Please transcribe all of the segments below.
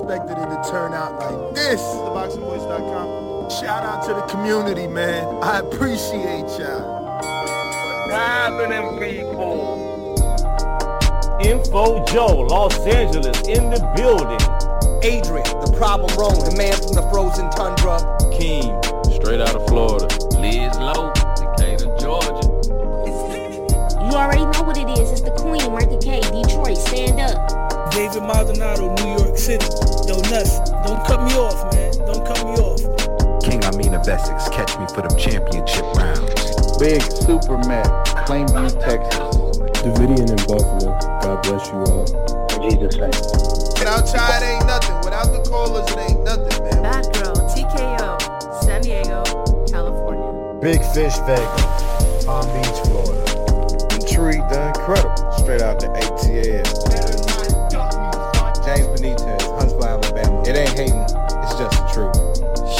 expected it to turn out like this. TheBoxingVoice.com. Shout out to the community, man. I appreciate y'all. happening, people? Info Joe, Los Angeles, in the building. Adrian, the problem wrong, the man from the frozen tundra. Keem, Straight out of Florida. Liz Lowe, Decatur, Georgia. You already know what it is. It's the Queen, Martha K. Detroit, stand up. David Maldonado, New York City. Yo, nuts. Don't cut me off, man. Don't cut me off. King Amin of Essex, catch me for them championship rounds. Big Super Mac, Plainview, Texas. Davidian in Buffalo. God bless you all. Jesus name. Without Chai, it ain't nothing. Without the callers, it ain't nothing, man. Bad Girl, TKO, San Diego, California. Big Fish Vegas, Palm Beach, Florida. Intrigue the Incredible, straight out the ATL. James Benitez, Huntsville, Alabama. It ain't hating, it's just the truth.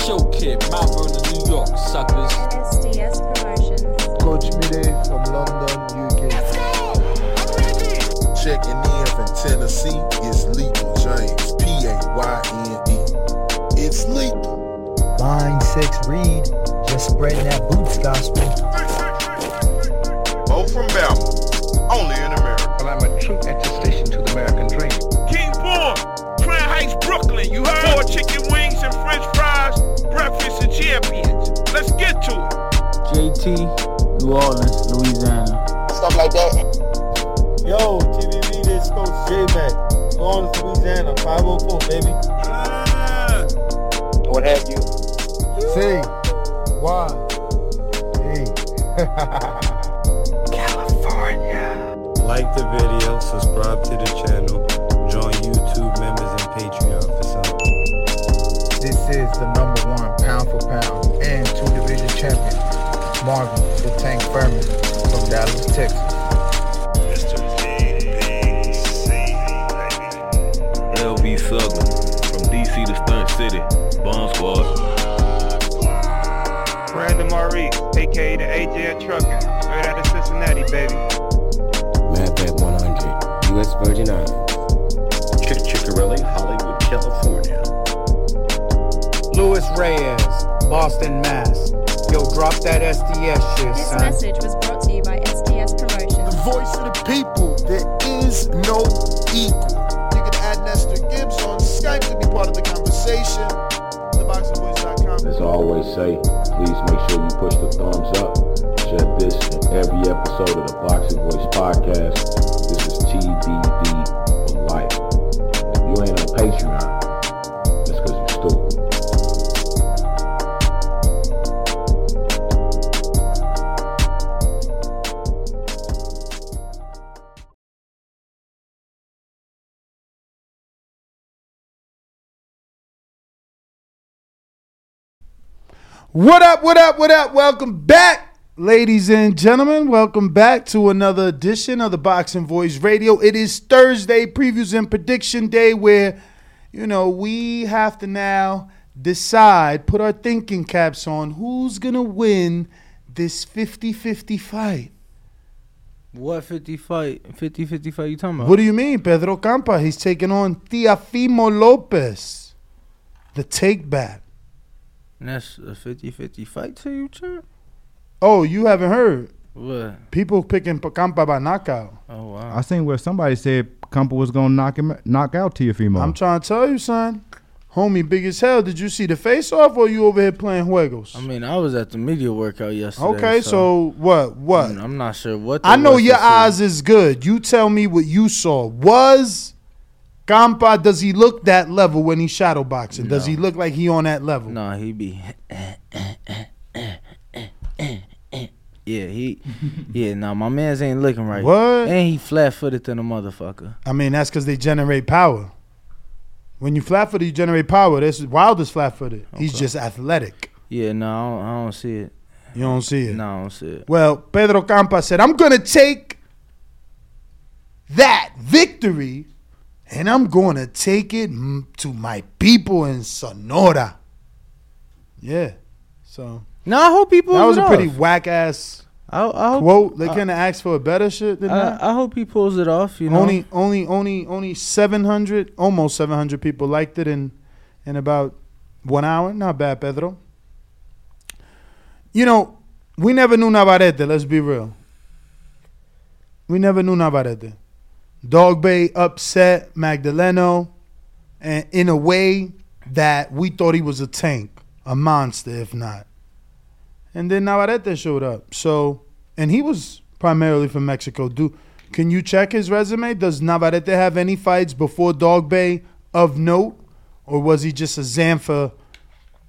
Show Kid, Mount Vernon, New York, suckers. SDS Promotions. Coach Mide from London, UK. Checking in from Tennessee, it's Lethal James, P-A-Y-N-E. It's lethal. Line 6 Reed, just spreading that boots gospel. Bo from Bama, only in America. Well, I'm a true attestation to the American dream. King Born, Crown Heights, Brooklyn. You heard? Four chicken wings and french fries, breakfast of champions. Let's get to it. JT, New Orleans, Louisiana. Stuff like that. Yo, TVV, this Coach J-Mac. New Orleans, Louisiana, 504, baby. Yeah. What have you? C. Y. E. California. Like the video, subscribe to the channel, join YouTube members and Patreon for some. This is the number one pound for pound and two division champion, Marvin the Tank Furman from Dallas, Texas. LB Southern, from DC to Stunt City, Bomb Squad. Brandon Maurice, aka the AJ Trucking, straight out of Cincinnati, baby. Madback 100, U.S. Virgin Islands. Louis Reyes, Boston, Mass. Yo, drop that SDS shit, This son. message was brought to you by SDS Promotions. The voice of the people. There is no equal. You can add Nestor Gibbs on Skype to be part of the conversation. TheBoxingVoice.com. As I always say, please make sure you push the thumbs up. Share this in every episode of the Boxing Voice podcast. This is TBD for life. If you ain't on Patreon, What up, what up, what up? Welcome back, ladies and gentlemen. Welcome back to another edition of the Boxing Voice Radio. It is Thursday, previews and prediction day, where, you know, we have to now decide, put our thinking caps on who's going to win this 50 50 fight. What 50 fight? 50 50 fight you talking about? What do you mean? Pedro Campa, he's taking on Teofimo Lopez, the take back. And that's a 50 50 fight to you, champ? Oh, you haven't heard? What? People picking Campa by knockout. Oh, wow. I seen where somebody said Campa was gonna knock him, knock out Teofimo. I'm trying to tell you, son. Homie, big as hell. Did you see the face off or you over here playing juegos? I mean, I was at the media workout yesterday. Okay, so, what? What? I'm not sure what. I know your eyes is good. You tell me what you saw. Was Campa, does he look that level when he's shadow boxing? Does No. he look like he on that level? No, he be. yeah, he. Yeah, no, my man's ain't looking right. What? And he flat footed than a motherfucker. I mean, that's because they generate power. When you flat footed, you generate power. This Wild is flat footed. He's Okay. just athletic. Yeah, no, I don't, I don't see it. You don't see it. No, I don't see it. Well, Pedro Campa said, I'm going to take that victory and I'm going to take it to my people in Sonora. Yeah. So No, I hope people. that was a pretty whack ass. I, I hope, quote. They couldn't ask for a better shit than that. I, I hope he pulls it off. You know, Only, only, only, only seven hundred, almost seven hundred people liked it in, in about one hour. Not bad, Pedro. You know, we never knew Navarrete. Let's be real. We never knew Navarrete. Dogboe upset Magdaleno, and in a way that we thought he was a tank, a monster, if not. And then Navarrete showed up. So, and he was primarily from Mexico. Do can you check his resume? Does Navarrete have any fights before Dogboe of note, or was he just a Zanfer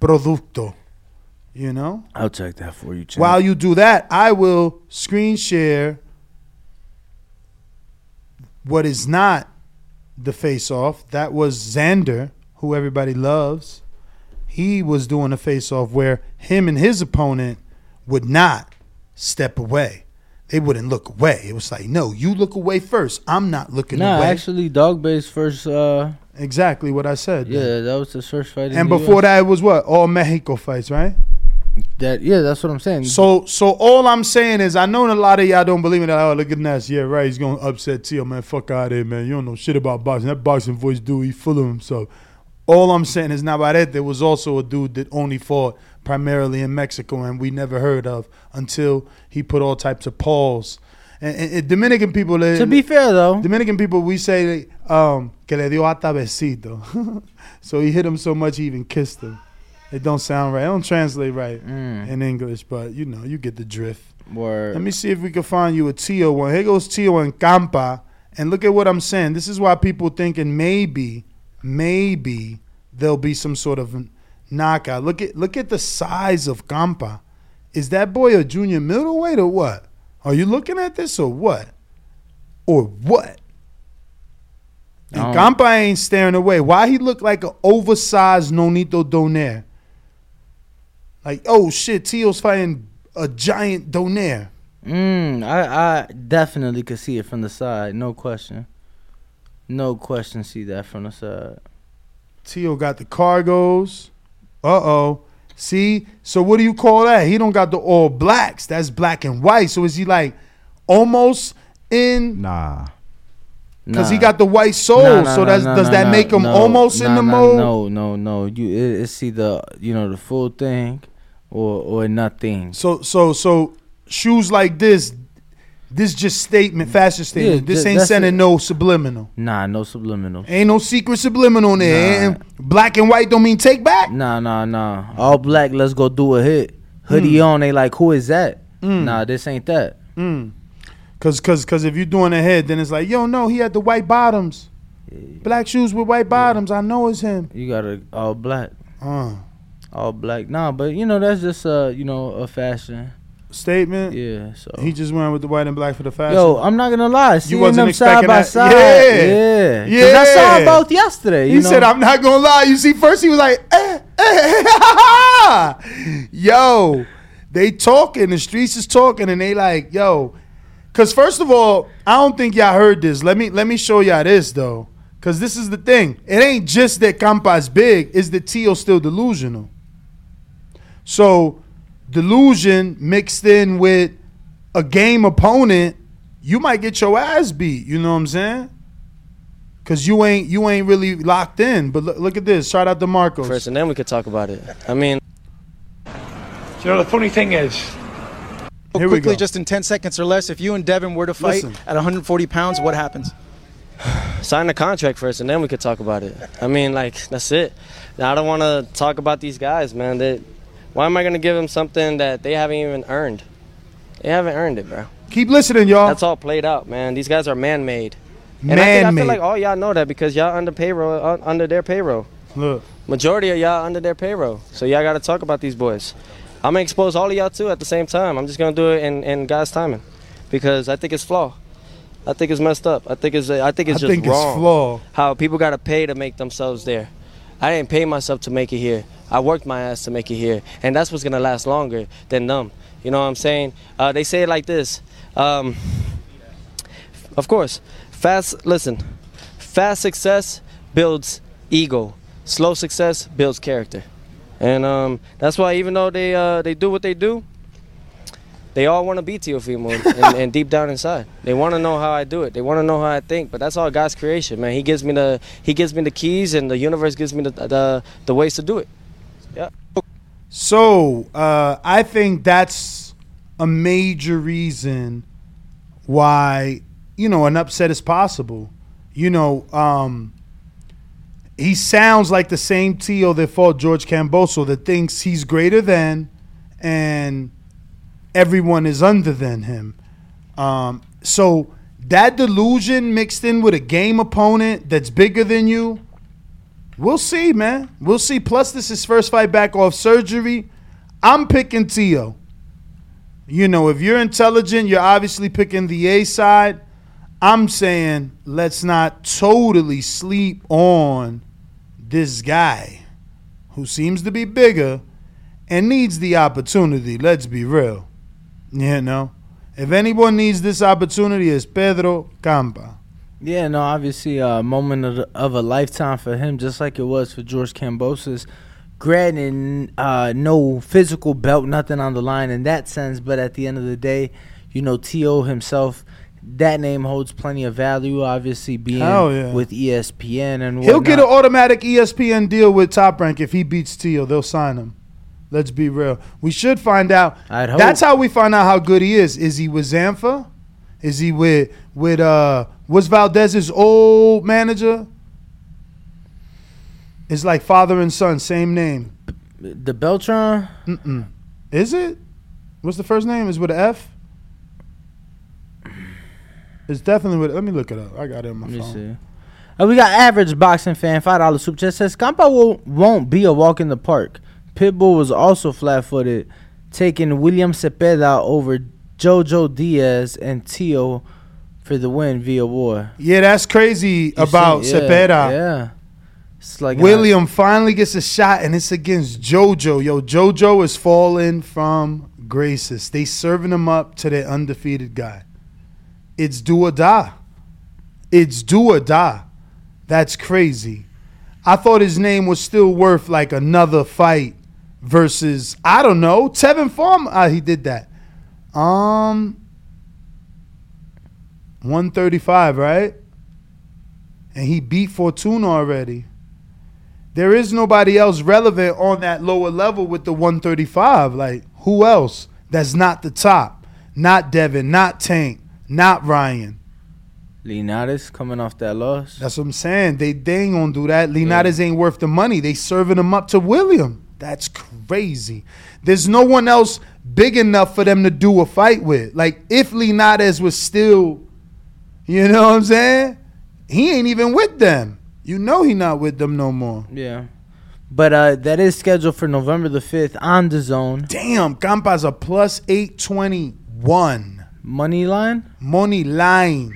producto? You know. I'll check that for you. Champ. While you do that, I will screen share what is not the face off. That was Xander, who everybody loves. He was doing a face off where him and his opponent would not step away. They wouldn't look away. It was like, no, you look away first. I'm not looking Nah, away. actually, Dogboe's first. uh exactly what I said. Yeah, that was his first fight. And the before US. that, it was what all Mexico fights, right? That yeah, that's what I'm saying. So, so all I'm saying is, I know a lot of y'all don't believe in that. Oh, look at Ness. Yeah, right. He's gonna upset Tio, man. Fuck out of here, man. You don't know shit about boxing. That boxing voice dude, he full of himself. All I'm saying is Navarrete was also a dude that only fought primarily in Mexico, and we never heard of until he put all types of paws. And, and- and Dominican people, to be fair though, Dominican people, we say um, que le dio hasta besito. so he hit him so much he even kissed him. It don't sound right. It don't translate right Mm. in English, but you know, you get the drift. Word. Let me see if we can find you a Tio one. Here goes Tio and Campa. And look at what I'm saying. This is why people thinking maybe, maybe there'll be some sort of knockout. Look at look at the size of Campa. Is that boy a junior middleweight or what? Are you looking at this or what? Or what? And Campa ain't staring away. Why he look like an oversized Nonito Donaire? Like, oh shit, Tio's fighting a giant Donaire. Mm, I, I definitely could see it from the side, no question. No question, see that from the side. Tio got the cargos. Uh oh. See? So what do you call that? He don't got the all blacks. That's black and white. So is he like almost in Nah. because he got the white soul. Nah, nah, so nah, that's nah, does nah, that nah, make him no, almost in the nah, mode? No, no, no. You it, it's either you know the full thing or or nothing. So so so shoes like this, this just statement, fashion statement. Yeah, this ain't sending it. no subliminal. Nah, no subliminal. Ain't no secret subliminal there. Nah. And black and white don't mean take back. Nah, nah, nah. All black. Let's go do a hit. Hoodie on. They like, who is that? Mm. Nah, this ain't that. Mm. Cause, cause, cause if you're doing a head, then it's like, yo, no, he had the white bottoms, black shoes with white bottoms. I know it's him. You got to all black. Uh, All black. Nah, but you know that's just uh you know a fashion. statement. Yeah. So He just went with the white and black for the fashion. Yo, I'm not gonna lie. Seeing wasn't them side by that? side. Yeah. Yeah. 'Cause I saw both yesterday. he You know? said, "I'm not gonna lie." You see, first he was like, eh, eh, ha, ha. "Yo, they talking. The streets is talking, and they like, yo." Cause first of all, I don't think y'all heard this. Let me let me show y'all this though. Cause this is the thing. It ain't just that Campa's big. It's that Tio still delusional. So delusion mixed in with a game opponent, you might get your ass beat. You know what I'm saying? Cause you ain't you ain't really locked in. But look, look at this. Shout out to Marcos. first, and then we could talk about it. I mean, You know, the funny thing is, Here we quickly, go. just in 10 seconds or less, if you and Devin were to fight Listen. at 140 pounds, what happens? sign the contract first, and then we could talk about it. I mean, like that's it. Now, I don't want to talk about these guys, man. They, why am I gonna give them something that they haven't even earned? They haven't earned it, bro. Keep listening, y'all. That's all played out, man. These guys are man-made. And I, think, I feel like all y'all know that because y'all under payroll, uh, under their payroll. Look. Majority of y'all under their payroll. So y'all got to talk about these boys. I'm gonna expose all of y'all too at the same time. I'm just gonna do it in, in God's timing, because I think it's flaw. I think it's messed up. I think it's I think it's I just think it's wrong. flaw. How people gotta pay to make themselves there. I didn't pay myself to make it here. I worked my ass to make it here, and that's what's gonna last longer than them. You know what I'm saying? Uh, they say it like this. Um, of course, fast. Listen, fast success builds ego. Slow success builds character, and um, that's why even though they uh, they do what they do, they all want to be Teofimo and, and deep down inside. They want to know how I do it. They want to know how I think. But that's all God's creation, man. He gives me the He gives me the keys, and the universe gives me the the, the ways to do it. Yeah. So uh, I think that's a major reason why you know an upset is possible. You know, um, he sounds like the same Tio that fought George Kambosos that thinks he's greater than, and everyone is under than him. Um, so that delusion mixed in with a game opponent that's bigger than you, we'll see, man. We'll see. Plus, this is first fight back off surgery. I'm picking Tio. You know, if you're intelligent, you're obviously picking the A side. I'm saying let's not totally sleep on this guy who seems to be bigger and needs the opportunity. Let's be real. You know, if anyone needs this opportunity, it's Pedro Campa. Yeah, no, obviously a moment of, of a lifetime for him, just like it was for George Kambosos. Granted, uh, no physical belt, nothing on the line in that sense, but at the end of the day, you know, T.O. himself, that name holds plenty of value, obviously being yeah. with ESPN and He'll get an automatic ESPN deal with Top Rank if he beats Tio. They'll sign him. Let's be real. We should find out. I'd hope. That's how we find out how good he is. Is he with Zanfer? Is he with with uh? Was Valdez's old manager? It's like father and son, same name. The Beltran? Mm-mm. Is it? What's the first name? Is with an F? It's definitely with. Let me look it up. I got it on my Let me phone. see. Uh, we got average boxing fan five dollar super chat says Campa will, won't be a walk in the park. Pitbull was also flat footed, taking William Cepeda over Jojo Diaz and Tio for the win via war. Yeah, that's crazy You about see- yeah, Cepeda. Yeah, it's like William finally gets a shot, and it's against JoJo. Yo, JoJo is falling from graces. They serving him up to their undefeated guy. It's do or die. It's do or die. That's crazy. I thought his name was still worth like another fight versus I don't know Tevin Farm. Ah, he did that. Um, one thirty five, right? And he beat Fortuna already. There is nobody else relevant on that lower level with the 135. Like, who else that's not the top? Not Devin, not Tank, not Ryan. Linares coming off that loss. That's what I'm saying. They, they ain't gonna do that. Linares ain't worth the money. They serving him up to William. That's crazy. There's no one else big enough for them to do a fight with. Like, if Linares was still, you know what I'm saying? He ain't even with them. You know he not with them no more. Yeah. But uh, that is scheduled for November the 5th on the zone. Damn, Campa's a plus 821. Money line? Money line.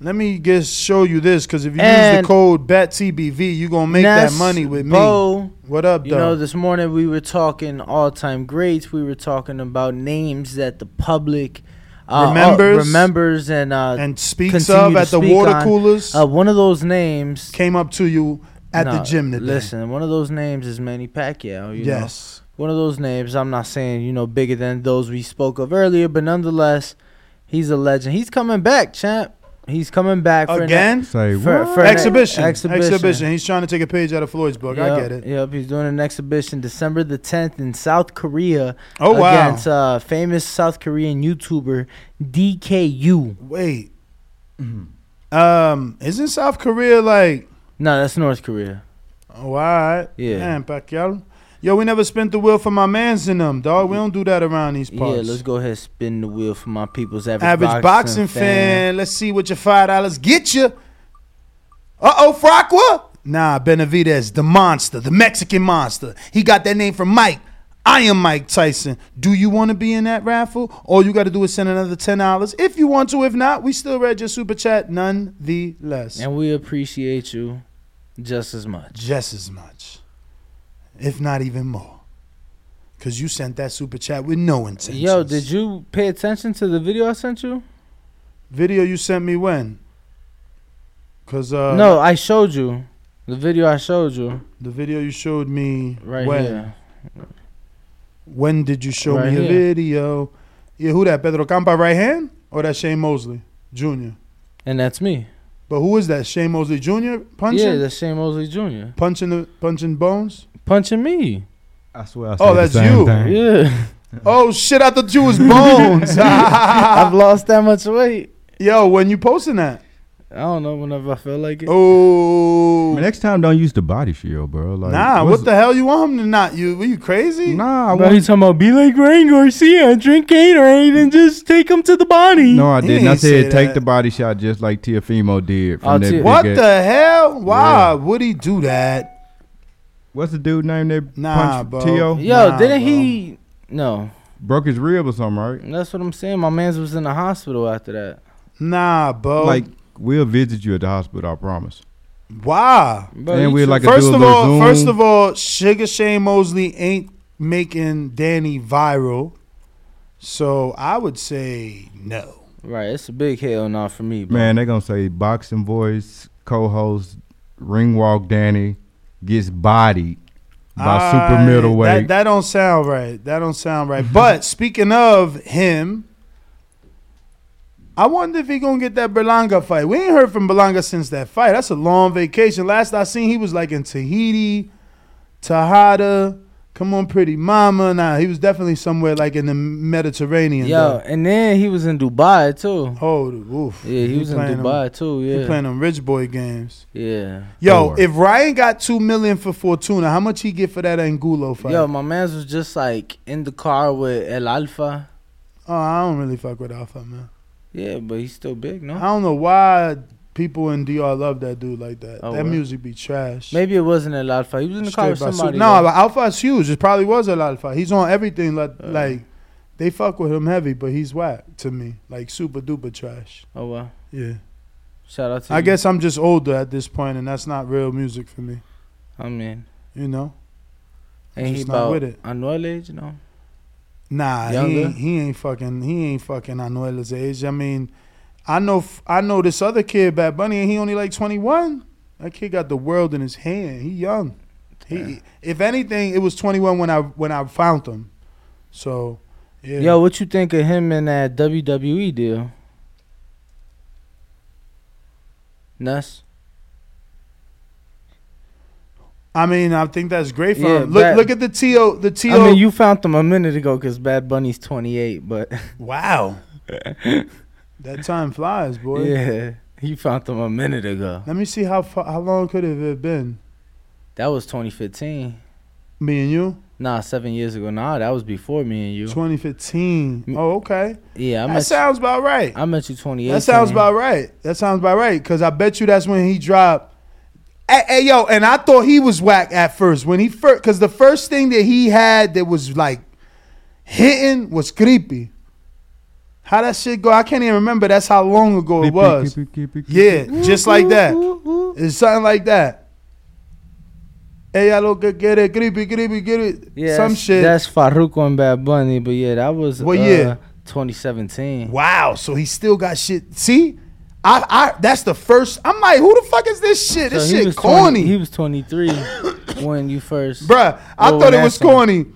Let me just show you this because if you use the code BETTBV, you're going to make that money with me. Bo, what up, You though? know, this morning we were talking all time greats. We were talking about names that the public uh, Remembers. uh, remembers and uh, and speaks continue of to at the speak water on. coolers. Uh, one of those names came up to you at the No, gym today. Listen, one of those names is Manny Pacquiao. You Yes. know? one of those names. I'm not saying you know bigger than those we spoke of earlier, but nonetheless, he's a legend. He's coming back, champ. He's coming back for an- Again? Say for, what? for an exhibition. exhibition. exhibition. He's trying to take a page out of Floyd's book. I get it. Yep, he's doing an exhibition December the 10th in South Korea. Oh, wow. Against uh, famous South Korean YouTuber DK Yoo. Wait. Um, isn't South Korea like? No, that's North Korea. Oh, all right. Yeah. Man, Pacquiao. Yo, we never spent the wheel for my mans in them, dog. We don't do that around these parts. Yeah, let's go ahead and spin the wheel for my people's average, Average boxing, fan. Let's see what your five dollars get you. Uh oh, Fraqua. Nah, Benavidez, the monster, the Mexican monster. He got that name from Mike. I am Mike Tyson. Do you want to be in that raffle? All you got to do is send another ten dollars if you want to. If not, we still read your super chat nonetheless. And we appreciate you just as much. Just as much, if not even more, because you sent that super chat with no intention. Yo, did you pay attention to the video I sent you? video you sent me when? Cause uh, no, I showed you. The video I showed you. The video you showed me Right when? here. When did you show Right me a video? Yeah, who that? Pedro Campa right hand or that Shane Mosley Jr. And that's me. But who is that? Shane Mosley Jr. punching? Yeah, that's Shane Mosley Jr. punching the punching bones. Punching me. I swear I Oh, said the that's same you. thing. Yeah. Oh shit! I thought you was bones. I've lost that much weight. Yo, when you posting that? I don't know. Whenever I feel like it. Oh, next time don't use the body shield, bro. Like, nah. What the hell you want him to not? You? Were you crazy? Nah, I Bro, want- he's talking about be like Ryan Garcia, drink Gatorade, and just take him to the body. No, I didn't. I say said take that. the body shot just like Teofimo did. From Oh, that Tia- big What the hell? Why would he do that? What's the dude name that Nah, punched bro. Tio? Yo, Nah, didn't bro. he? No, Broke his rib or something, right? that's what I'm saying. My man's was in the hospital after that. Nah, bro. Like we'll visit you at the hospital. I promise. why? Bro, and we'd tri- like to First a of all, Zoom. first of all, Sugar Shane Mosley ain't making Danny viral, so I would say no. right, it's a big hell no for me, bro. man, They're gonna say boxing voice co-host ring walk Danny gets bodied by super middleweight. That, that don't sound right. That don't sound right. but speaking of him, I wonder if he gonna get that Berlanga fight. We ain't heard from Berlanga since that fight. That's a long vacation. Last I seen, he was like in Tahiti, Tahada. Come on, pretty mama. Nah, he was definitely somewhere like in the Mediterranean. Yo, though. and then he was in Dubai too. Oh, oof. Yeah, he was in playing them- Dubai too. He Yeah, playing them rich boy games. yeah. Yo, Four. if Ryan got two million for Fortuna, how much he get for that Angulo fight? Yo, my man's was just like in the car with El Alfa. oh, I don't really fuck with Alfa, man. Yeah, but he's still big, no? I don't know why people in DR love that dude like that. Oh, that word. music be trash. Maybe it wasn't El Alfa. He was in the car with somebody. No, though. but huge. It probably was a Alfa. He's on everything. Like, Uh. like they fuck with him heavy, but he's whack to me. Like super duper trash. oh well. Yeah. Shout out to you. I you. guess I'm just older at this point, and that's not real music for me. I mean, You know. ain't he just not about with it. Anuel age, you know? Nah, he ain't, he ain't fucking he ain't fucking Anuela's age. I mean, I know f- I know this other kid, Bad Bunny, and he only like twenty one. That kid got the world in his hand. He young. He, if anything, it was twenty one when I when I found him. So, yeah. Yo, what you think of him in that WWE deal? Nuss. I mean, I think that's great for Yeah, him. Look, Bad- look at the to the to. I mean, you found them a minute ago because Bad Bunny's 28, but wow, that time flies, boy. yeah, you found them a minute ago. Let me see how far, how long could it have been? That was 2015. Me and you, Nah, seven years ago. Nah, that was before me and you. 2015. Oh, okay. Yeah, I that sounds about right. I met you 2018. That sounds about right. That sounds about right. Cause I bet you that's when he dropped. Hey, hey, yo, and I thought he was whack at first when he first, cause the first thing that he had that was like hitting was creepy. How that shit go? I can't even remember. That's how long ago it was. keep it, keep it, keep Yeah, just like that. It's something like that. Hey, I look get it, creepy, creepy, get it. Yeah, Some shit. That's Farruko and Bad Bunny, but yeah, that was What uh, year? 2017. Wow, so he still got shit. See, I, I, that's the first. I'm like, who the fuck is this shit? This So he shit was corny, 20 he was 23 when you first. bruh. I thought it was that song- corny,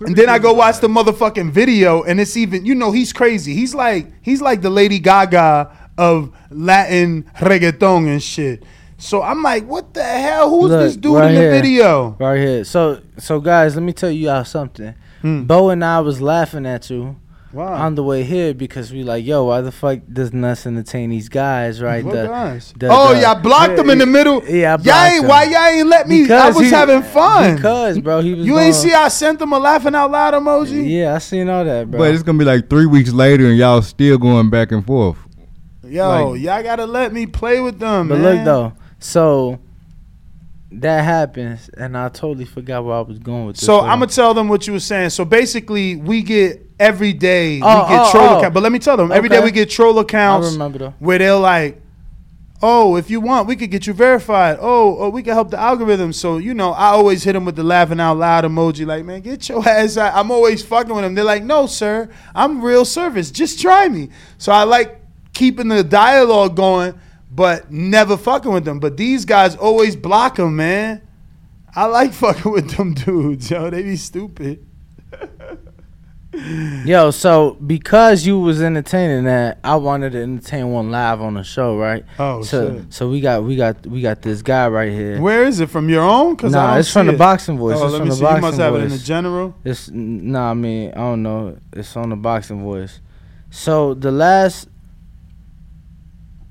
and then I go watch the motherfucking video, and it's even. You know, he's crazy. He's like, he's like the Lady Gaga of Latin reggaeton and shit. So I'm like, what the hell? Who's Look, this dude right in the here. video? Right here. So, so guys, let me tell you all something. Bo and I was laughing at you Hmm. Wow. on the way here because we like, yo, why the fuck doesn't us entertain these guys, right? What The- guys? the- oh, the- y'all blocked him in the middle. Yeah, I y'all ain't. Why y'all ain't let me? I Because was he- having fun. Because, bro, he was. you ain't see I sent him a laughing out loud emoji. Yeah, I seen all that, bro. But it's gonna be like three weeks later, and y'all still going back and forth. Yo, Like- y'all gotta let me play with them. But man. look though, so that happens, and I totally forgot where I was going with this. So Hold I'm gonna tell them what you were saying. So basically, we get every day Oh, we get oh, troll oh. accounts. But let me tell them, every day Okay. we get troll accounts. Where they're like, "Oh, if you want, we could get you verified. Oh, oh, we can help the algorithm." So you know, I always hit them with the laughing out loud emoji, like, "Man, get your ass out." I'm always fucking with them. They're like, "No, sir, I'm real service. Just try me." So I like keeping the dialogue going, but never fucking with them. But these guys always block them, man. I like fucking with them dudes, yo. They be stupid. Yo, so because you was entertaining that, I wanted to entertain one live on the show, right? Oh, so shit. so we got we got we got this guy right here. Where is it from your own? Cause Nah, it's from the it. boxing voice. Oh, it's let from me the see. boxing You must have it in the general. It's nah, I mean I don't know. It's on the boxing voice. So the last.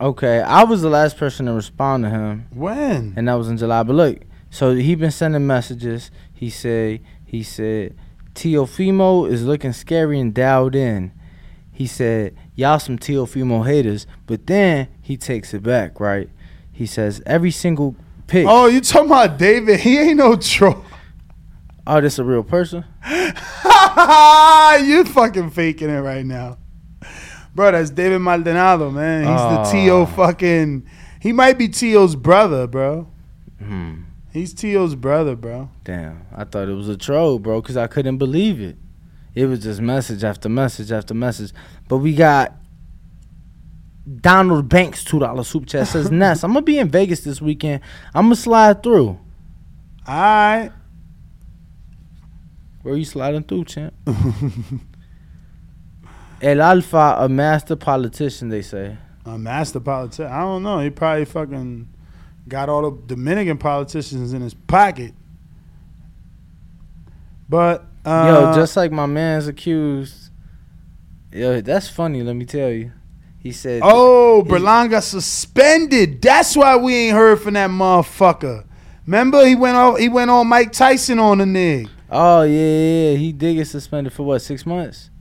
Okay, I was the last person to respond to him. When? And that was in July. But look, so he been sending messages. He said he said Teofimo is looking scary and dialed in. He said y'all some Teofimo haters, but then he takes it back, right? He says every single pick. Oh, you talking about David? He ain't no troll. Oh, this a real person? you fucking faking it right now. Bro, that's David Maldonado, man. He's Oh. the T.O. fucking. He might be T.O.'s brother, bro. Hmm. He's T.O.'s brother, bro. Damn, I thought it was a troll, bro, because I couldn't believe it. It was just message after message after message. But we got Donald Banks two dollar super chat says Ness. I'm gonna be in Vegas this weekend. I'm gonna slide through. All right. Where you sliding through, champ? El Alfa, a master politician, they say. A master politician. I don't know. He probably fucking got all the Dominican politicians in his pocket. But uh, Yo, just like my man's accused. Yo, that's funny. Let me tell you. He said, Oh, Berlanga suspended. That's why we ain't heard from that motherfucker. Remember, he went off. He went on Mike Tyson on the nigga. "Oh yeah, yeah, yeah, he did get suspended for what six months."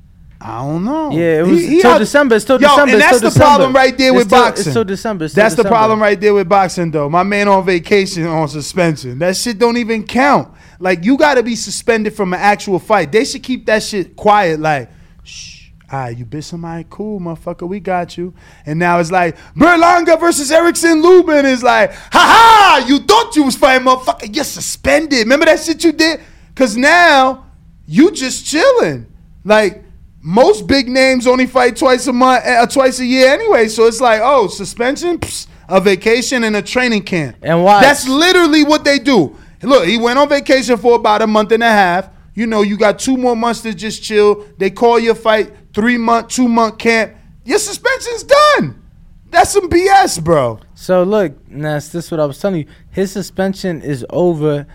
I don't know. Yeah, it was he till out- December. It's till Yo, December. and that's till the problem right there It's with till- boxing. It's till December. It's till That's the problem right there with boxing, though. My man on vacation on suspension. That shit don't even count. Like you got to be suspended from an actual fight. They should keep that shit quiet. Like, shh. All right, you bit somebody cool, motherfucker. We got you. And now it's like Berlanga versus Erickson Lubin is like, ha ha! You thought you was fighting, motherfucker. You're suspended. Remember that shit you did? Cause now you just chilling. Like most big names only fight twice a month, uh, twice a year anyway. So it's like, oh, suspension, Psst, a vacation, and a training camp. And why? That's literally what they do. Look, he went on vacation for about a month and a half. You know, you got two more months to just chill. They call your fight three month, two month camp. Your suspension's done. That's some BS, bro. So look, Ness, this is what I was telling you. His suspension is over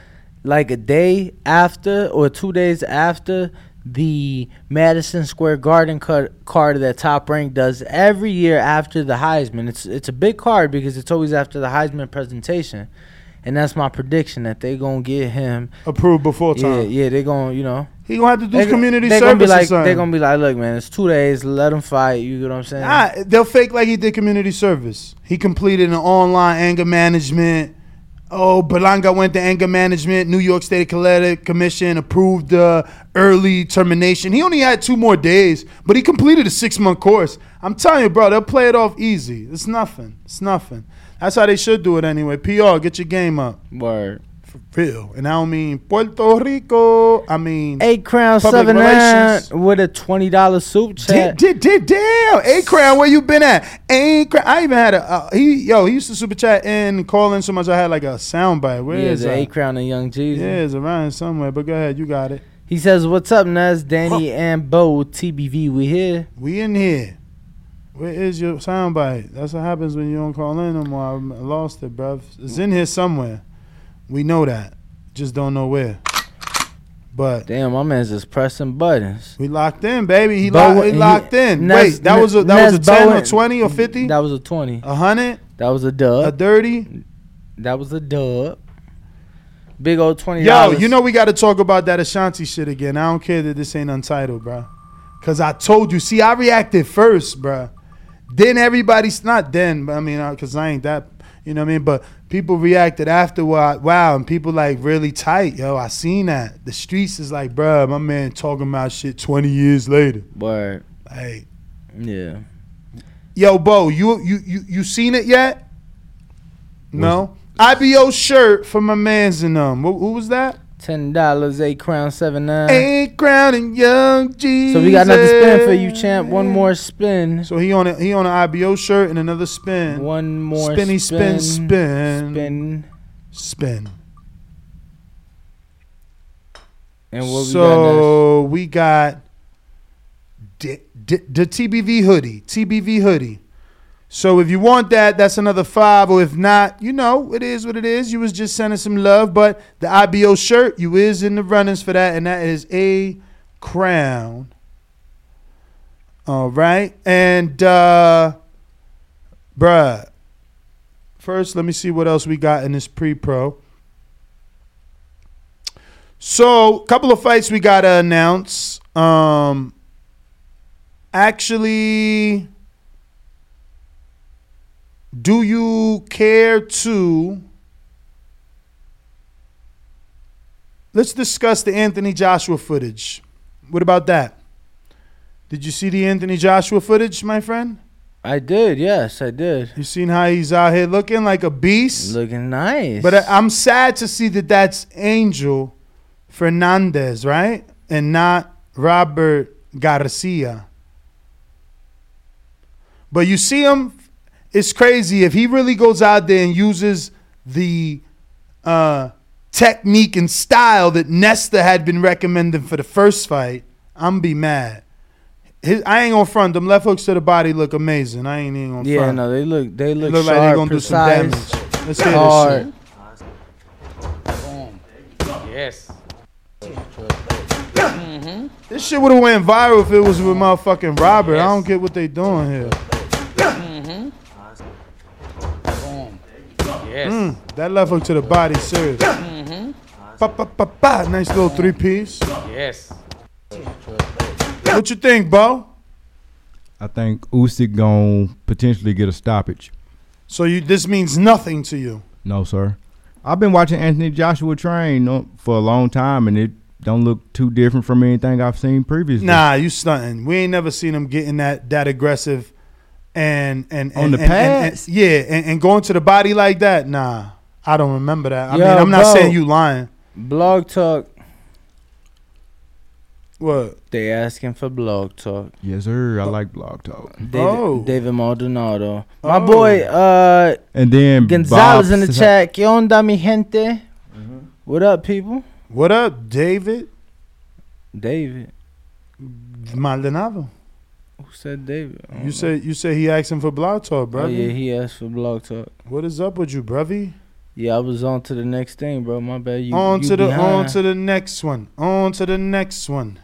like a day after or two days after the Madison Square Garden card, card that Top Rank does every year after the Heisman. It's it's a big card because it's always after the Heisman presentation. And that's my prediction that they're gonna get him Approved before time. yeah, they're gonna you know He gonna have to do they, community they service Gonna be like, they're gonna be like, look, man, it's two days. Let him fight. You get what I'm saying? Nah, they'll fake like he did community service. He completed an online anger management. Oh, Berlanga went to anger management. New York State Athletic Commission approved the early termination. He only had two more days, but he completed a six month course. I'm telling you, bro, they'll play it off easy. It's nothing. It's nothing. That's how they should do it anyway. PR, get your game up. Word. For real. And I don't mean Puerto Rico. I mean Eight crown seven nine with a twenty dollar soup chat. Did, did, did, damn, A Crown, where you been at? A Crown, I even had a uh, he yo he used to super chat and call in so much I had like a sound bite. Where yeah, is? A crown and Young Jesus. Yeah, it's around somewhere. But go ahead, you got it. He says, "What's up, Nez, Danny, and Bo? TBV, we here." We in here. Where is your soundbite? That's what happens when you don't call in no more. I lost it, bruv. It's in here somewhere. We know that. Just don't know where. But Damn, my man's just pressing buttons. we locked in, baby. He, lock, he locked in. Wait, that was a that was a ten or twenty or fifty? That was a twenty. A hundred? That was a dub. A dirty? that was a dub. Big old twenty Yo, you know we got to talk about that Ashanti shit again. I don't care that this ain't untitled, bro. Cause I told you. See, I reacted first, bro. Then everybody's not then, but I mean, uh, cause I ain't that. You know what I mean? But people reacted afterward. Wow, and people like really tight, yo. I seen that. The streets is like, bro, my man talking about shit twenty years later. Word. Hey, Yeah. yo, Bo, you you you you seen it yet? No. IBO shirt for my man's and um. Who, who was that? Ten dollars, eight crown seven nine. Ain't crowning young Jesus. So we got another spin for you, champ. One more spin. So he on a, he on an IBO shirt and another spin. One more Spinny spin spin. spin Spin. spin. And what we got so we got D- D- the TBV hoodie. TBV hoodie. So if you want that, that's another five. Or if not, you know, it is what it is. You was just sending some love. But the IBO shirt, you is in the runnings for that, and that is a crown. All right. And uh bruh. First, let me see what else we got in this pre-pro. So, a couple of fights we gotta announce. Um actually do you care to let's discuss the anthony joshua footage. What about that? Did you see the anthony joshua footage my friend? I did, yes, I did. you seen how he's out here looking like a beast? Looking nice. but i'm sad to see that that's angel fernandez right? And not robert garcia. But you see him it's crazy if he really goes out there and uses the uh, technique and style that Nesta had been recommending for the first fight. I'm be mad. His, I ain't gonna front them left hooks to the body look amazing. I ain't even gonna yeah, front. no, they look they look, look sharp, like they gonna do some precise, damage. Let's hear hard. this shit. Yes. Mhm. This shit would have went viral if it was with motherfucking Robert. I don't get what they doing here. Yes. Mm, that left hook to the body, serious. Mm-hmm. Pa, pa, pa, pa. Nice little three piece. Yes. What you think, Bo? I think Usyk gonna potentially get a stoppage. So you this means nothing to you. No, sir. I've been watching Anthony Joshua train for a long time, and it don't look too different from anything I've seen previously. Nah, you stunting. We ain't never seen him getting that that aggressive and and, On and- the and- and- and- yeah, and, and going to the body like that. Nah, I don't remember that. I Yo, mean, I'm not bro. saying you lying. Blog talk. What? They asking for blog talk. Yes, sir. I like blog talk. David, Oh. David Maldonado. My Oh. boy uh And then Gonzalez Bob in the chat. ¿Qué onda, mi gente? What up, people? What up, David David. Maldonado? Who said David? You know. said you said he asking for blog talk, Oh yeah, he asked for blog talk. What is up with you, brother? Yeah, I was on to the next thing, bro. My bad. You on you to the on to the next one. On to the next one.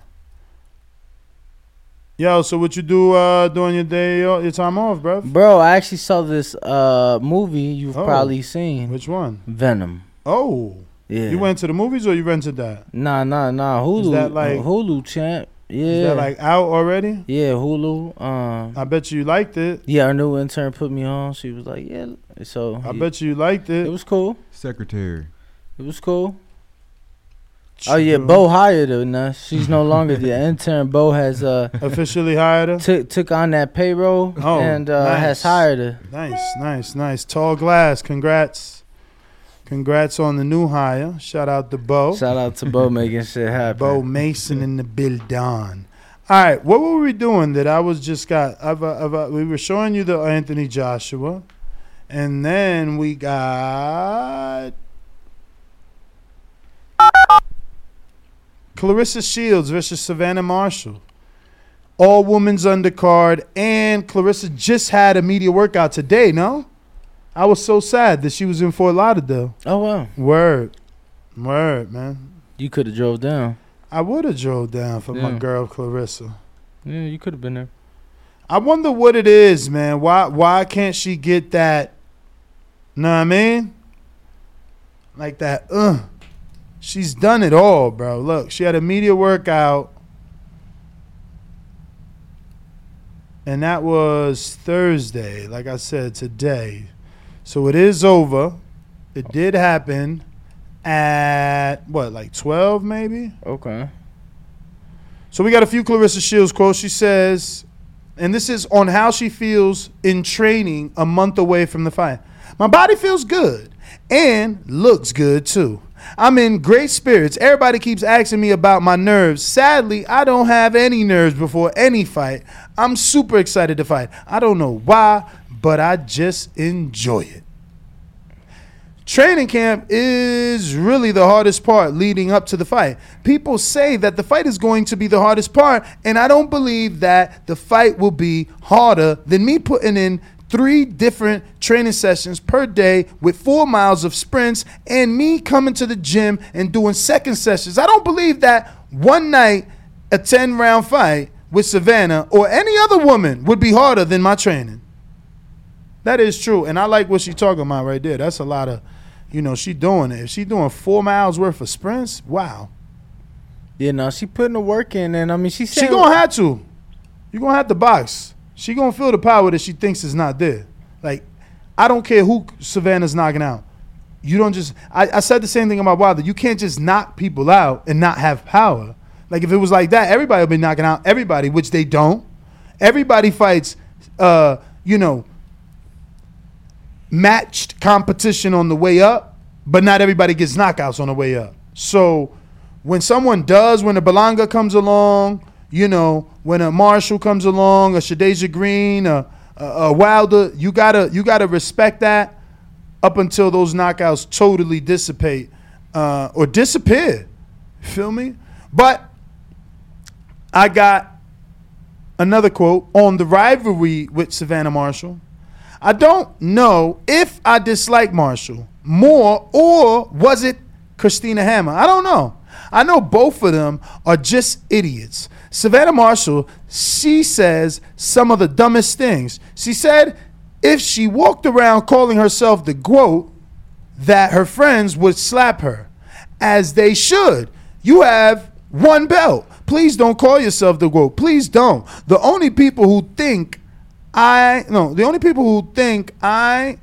Yo, so what you do uh during your day uh, your time off, bro? Bro, I actually saw this uh movie you've Oh. probably seen. Which one? Venom. Oh. Yeah. You went to the movies or you rented that? Nah, nah, nah. Hulu. Is that like- Hulu champ? Yeah. Is that like out already? yeah, Hulu. Um. I bet you liked it. Yeah, our new intern put me on. She was like, "Yeah." So I he- bet you liked it. it was cool. Secretary. It was cool. Oh yeah, Bo hired her. Now she's no longer the intern. Bo has uh officially hired her. took took on that payroll Oh, and uh, nice. has hired her. Nice, nice, nice. Tall glass. Congrats. Congrats on the new hire. Shout out to Bo. Shout out to Bo making shit happen. Bo Mason in the building. All right, what were we doing that I was just got? I've, I've, we were showing you the Anthony Joshua, and then we got Claressa Shields versus Savannah Marshall. All women's undercard, and Claressa just had a media workout today. No, I was so sad that she was in Fort Lauderdale. Oh wow, Word, word, man. you could have drove down. I would have drove down for my girl Claressa. Yeah, you could have been there. I wonder what it is, man. Why why can't she get that? Know what I mean? Like that. Uh, she's done it all, bro. Look, she had a media workout, and that was Thursday. Like I said, today. So it is over. It did happen at what, like twelve, maybe. Okay. So we got a few Claressa Shields quotes. She says, and this is on how she feels in training a month away from the fight. My body feels good and looks good too. I'm in great spirits. Everybody keeps asking me about my nerves. Sadly, I don't have any nerves before any fight. I'm super excited to fight. I don't know why, but I just enjoy it. training camp is really the hardest part leading up to the fight. People say that the fight is going to be the hardest part, and I don't believe that the fight will be harder than me putting in three different training sessions per day with four miles of sprints and me coming to the gym and doing second sessions. I don't believe that one night, a 10 round fight with Savannah or any other woman would be harder than my training. That is true. And I like what she's talking about right there. That's a lot of, you know, she doing it. If she doing four miles worth of sprints, wow. You know, she putting the work in, and I mean, she She gonna have to. You gonna have to box. She gonna feel the power that she thinks is not there. Like, I don't care who Savannah's knocking out. You don't just. I, I said the same thing about Wilder. You can't just knock people out and not have power. Like if it was like that, everybody would be knocking out everybody, which they don't. Everybody fights, uh, you know, matched competition on the way up, but not everybody gets knockouts on the way up. So when someone does, when a Belanga comes along, you know, when a Marshall comes along, a Shadasia Green, a, a, a Wilder, you gotta you gotta respect that up until those knockouts totally dissipate uh, or disappear. Feel me? But I got another quote on the rivalry with Savannah Marshall. I don't know if I dislike Marshall more or was it Christina Hammer. I don't know. I know both of them are just idiots. Savannah Marshall, she says some of the dumbest things. She said if she walked around calling herself the GOAT, that her friends would slap her, as they should. You have one belt. Please don't call yourself the GOAT. Please don't. The only people who think I no, the only people who think I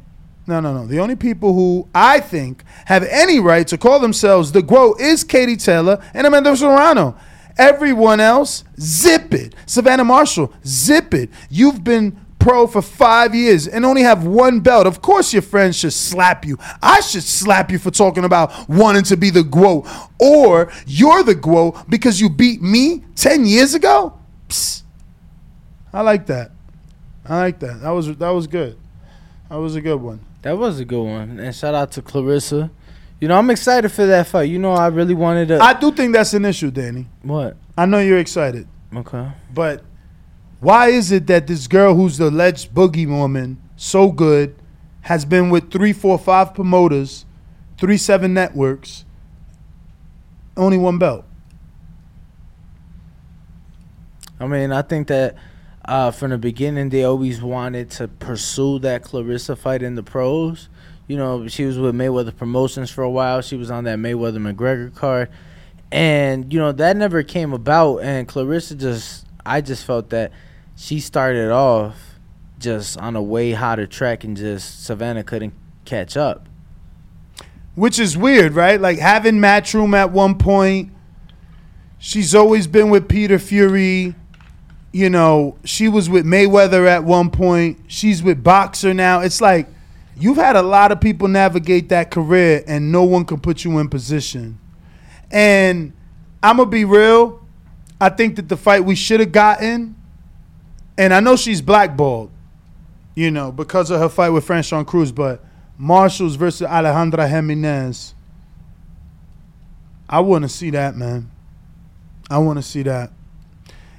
no no no, the only people who I think have any right to call themselves the GOAT is Katie Taylor and Amanda Serrano. Everyone else, zip it. Savannah Marshall, zip it. You've been pro for five years and only have one belt. Of course, your friends should slap you. I should slap you for talking about wanting to be the GOAT. Or you're the GOAT because you beat me 10 years ago? Psst. I like that. I like that. That was that was good. That was a good one. That was a good one. And shout out to Claressa. You know, I'm excited for that fight. You know, I really wanted to. I do think that's an issue, Danny. what? I know you're excited, Okay. but why is it that this girl who's the alleged boogie woman, so good, has been with three, four, five promoters, three, seven networks, only one belt? I mean, I think that uh, from the beginning they always wanted to pursue that Claressa fight in the pros. You know, she was with Mayweather Promotions for a while. She was on that Mayweather McGregor card, and you know that never came about. And Claressa just, I just felt that she started off just on a way hotter track, and just Savannah couldn't catch up. Which is weird, right? Like having Matchroom at one point. She's always been with Peter Fury. You know, she was with Mayweather at one point. She's with Boxxer now. It's like you've had a lot of people navigate that career and no one can put you in position. And I'm going to be real. I think that the fight we should have gotten, and I know she's blackballed, you know, because of her fight with Franchon Crews, but Marshalls versus Alejandra Jimenez. I want to see that, man. I want to see that.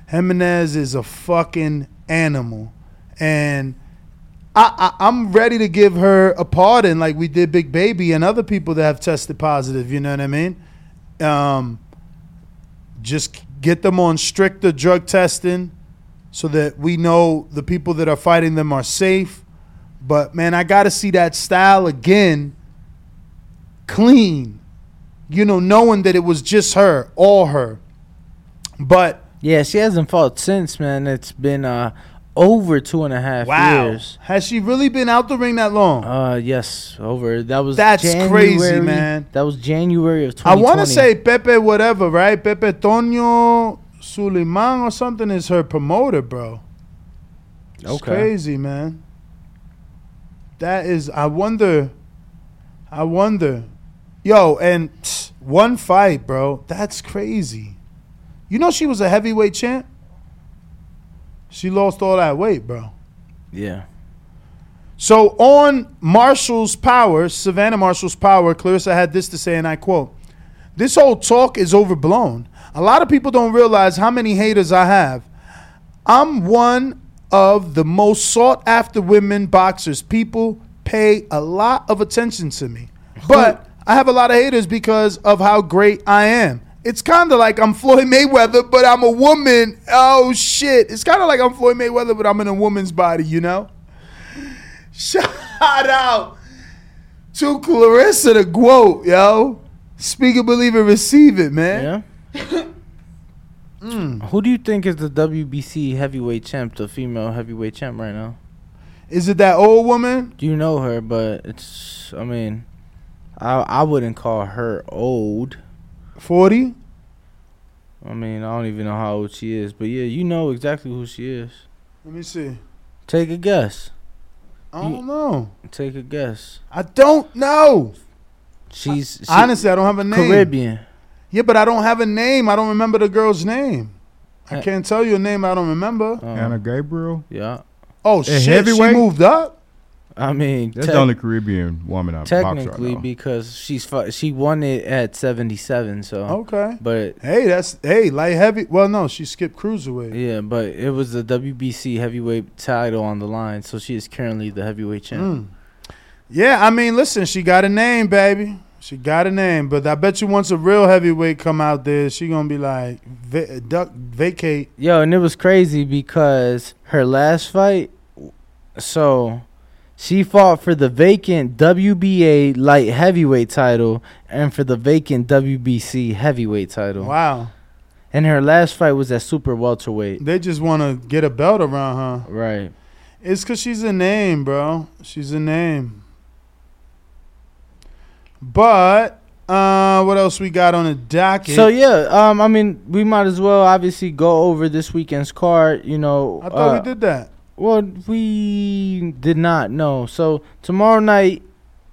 Jimenez is a fucking animal, and I, I I'm ready to give her a pardon, like we did Big Baby and other people that have tested positive. You know what I mean? Um, just get them on stricter drug testing, so that we know the people that are fighting them are safe. But man, I got to see that style again, clean. You know, knowing that it was just her, all her. But Yeah, she hasn't fought since, man. It's been uh, over two and a half wow, years. has she really been out the ring that long? Uh, yes, over. That was That's crazy, man. That was January of 2020. I want to say Pepe whatever, right? Pepe Toño Suleiman or something is her promoter, bro. It's Okay. crazy, man. That is, I wonder, I wonder. Yo, and one fight, bro. That's crazy. You know she was a heavyweight champ? She lost all that weight, bro. Yeah. So on Marshall's Power, Savannah Marshall's Power, Claressa had this to say, and I quote: "This whole talk is overblown. A lot of people don't realize how many haters I have. I'm one of the most sought after women boxers. People pay a lot of attention to me, but I have a lot of haters because of how great I am." It's kind of like I'm Floyd Mayweather, but I'm a woman. Oh shit! It's kind of like I'm Floyd Mayweather, but I'm in a woman's body. You know. Shout out to Claressa the Quote, yo. Speak it, believe it, receive it, man. Yeah. Hmm. Who do you think is the WBC heavyweight champ, the female heavyweight champ right now? Is it that old woman? Do you know her? But it's, I mean, I I wouldn't call her old. 40? I mean, I don't even know how old she is, but yeah, you know exactly who she is. Let me see. Take a guess. I don't know. Take a guess. I don't know. She's she- Honestly, I don't have a name. Caribbean. Yeah, but I don't have a name. I don't remember the girl's name. I Eh. can't tell you a name I don't remember. Anna Gabriel. Yeah. oh a shit, she heavyweight? moved up. I mean, That's tec- the only Caribbean woman right technically now. because she's fu- she won it at 77, so Okay. But Hey, that's hey light heavy. Well, no, she skipped cruiserweight. yeah, but it was the WBC heavyweight title on the line, so she is currently the heavyweight champ. Mm. Yeah, I mean, listen, she got a name, baby. She got a name, but I bet you once a real heavyweight come out there, she gonna be like, va- duck, vacate. Yo, and it was crazy because her last fight, so she fought for the vacant WBA light heavyweight title and for the vacant WBC heavyweight title. Wow, And her last fight was at super welterweight. they just want to get a belt around her. Right. It's cause she's a name, bro. She's a name. But uh, what else we got on the docket? So yeah, um, I mean, we might as well obviously go over this weekend's card. You know, I thought uh, we did that. Well, we did not know. So tomorrow night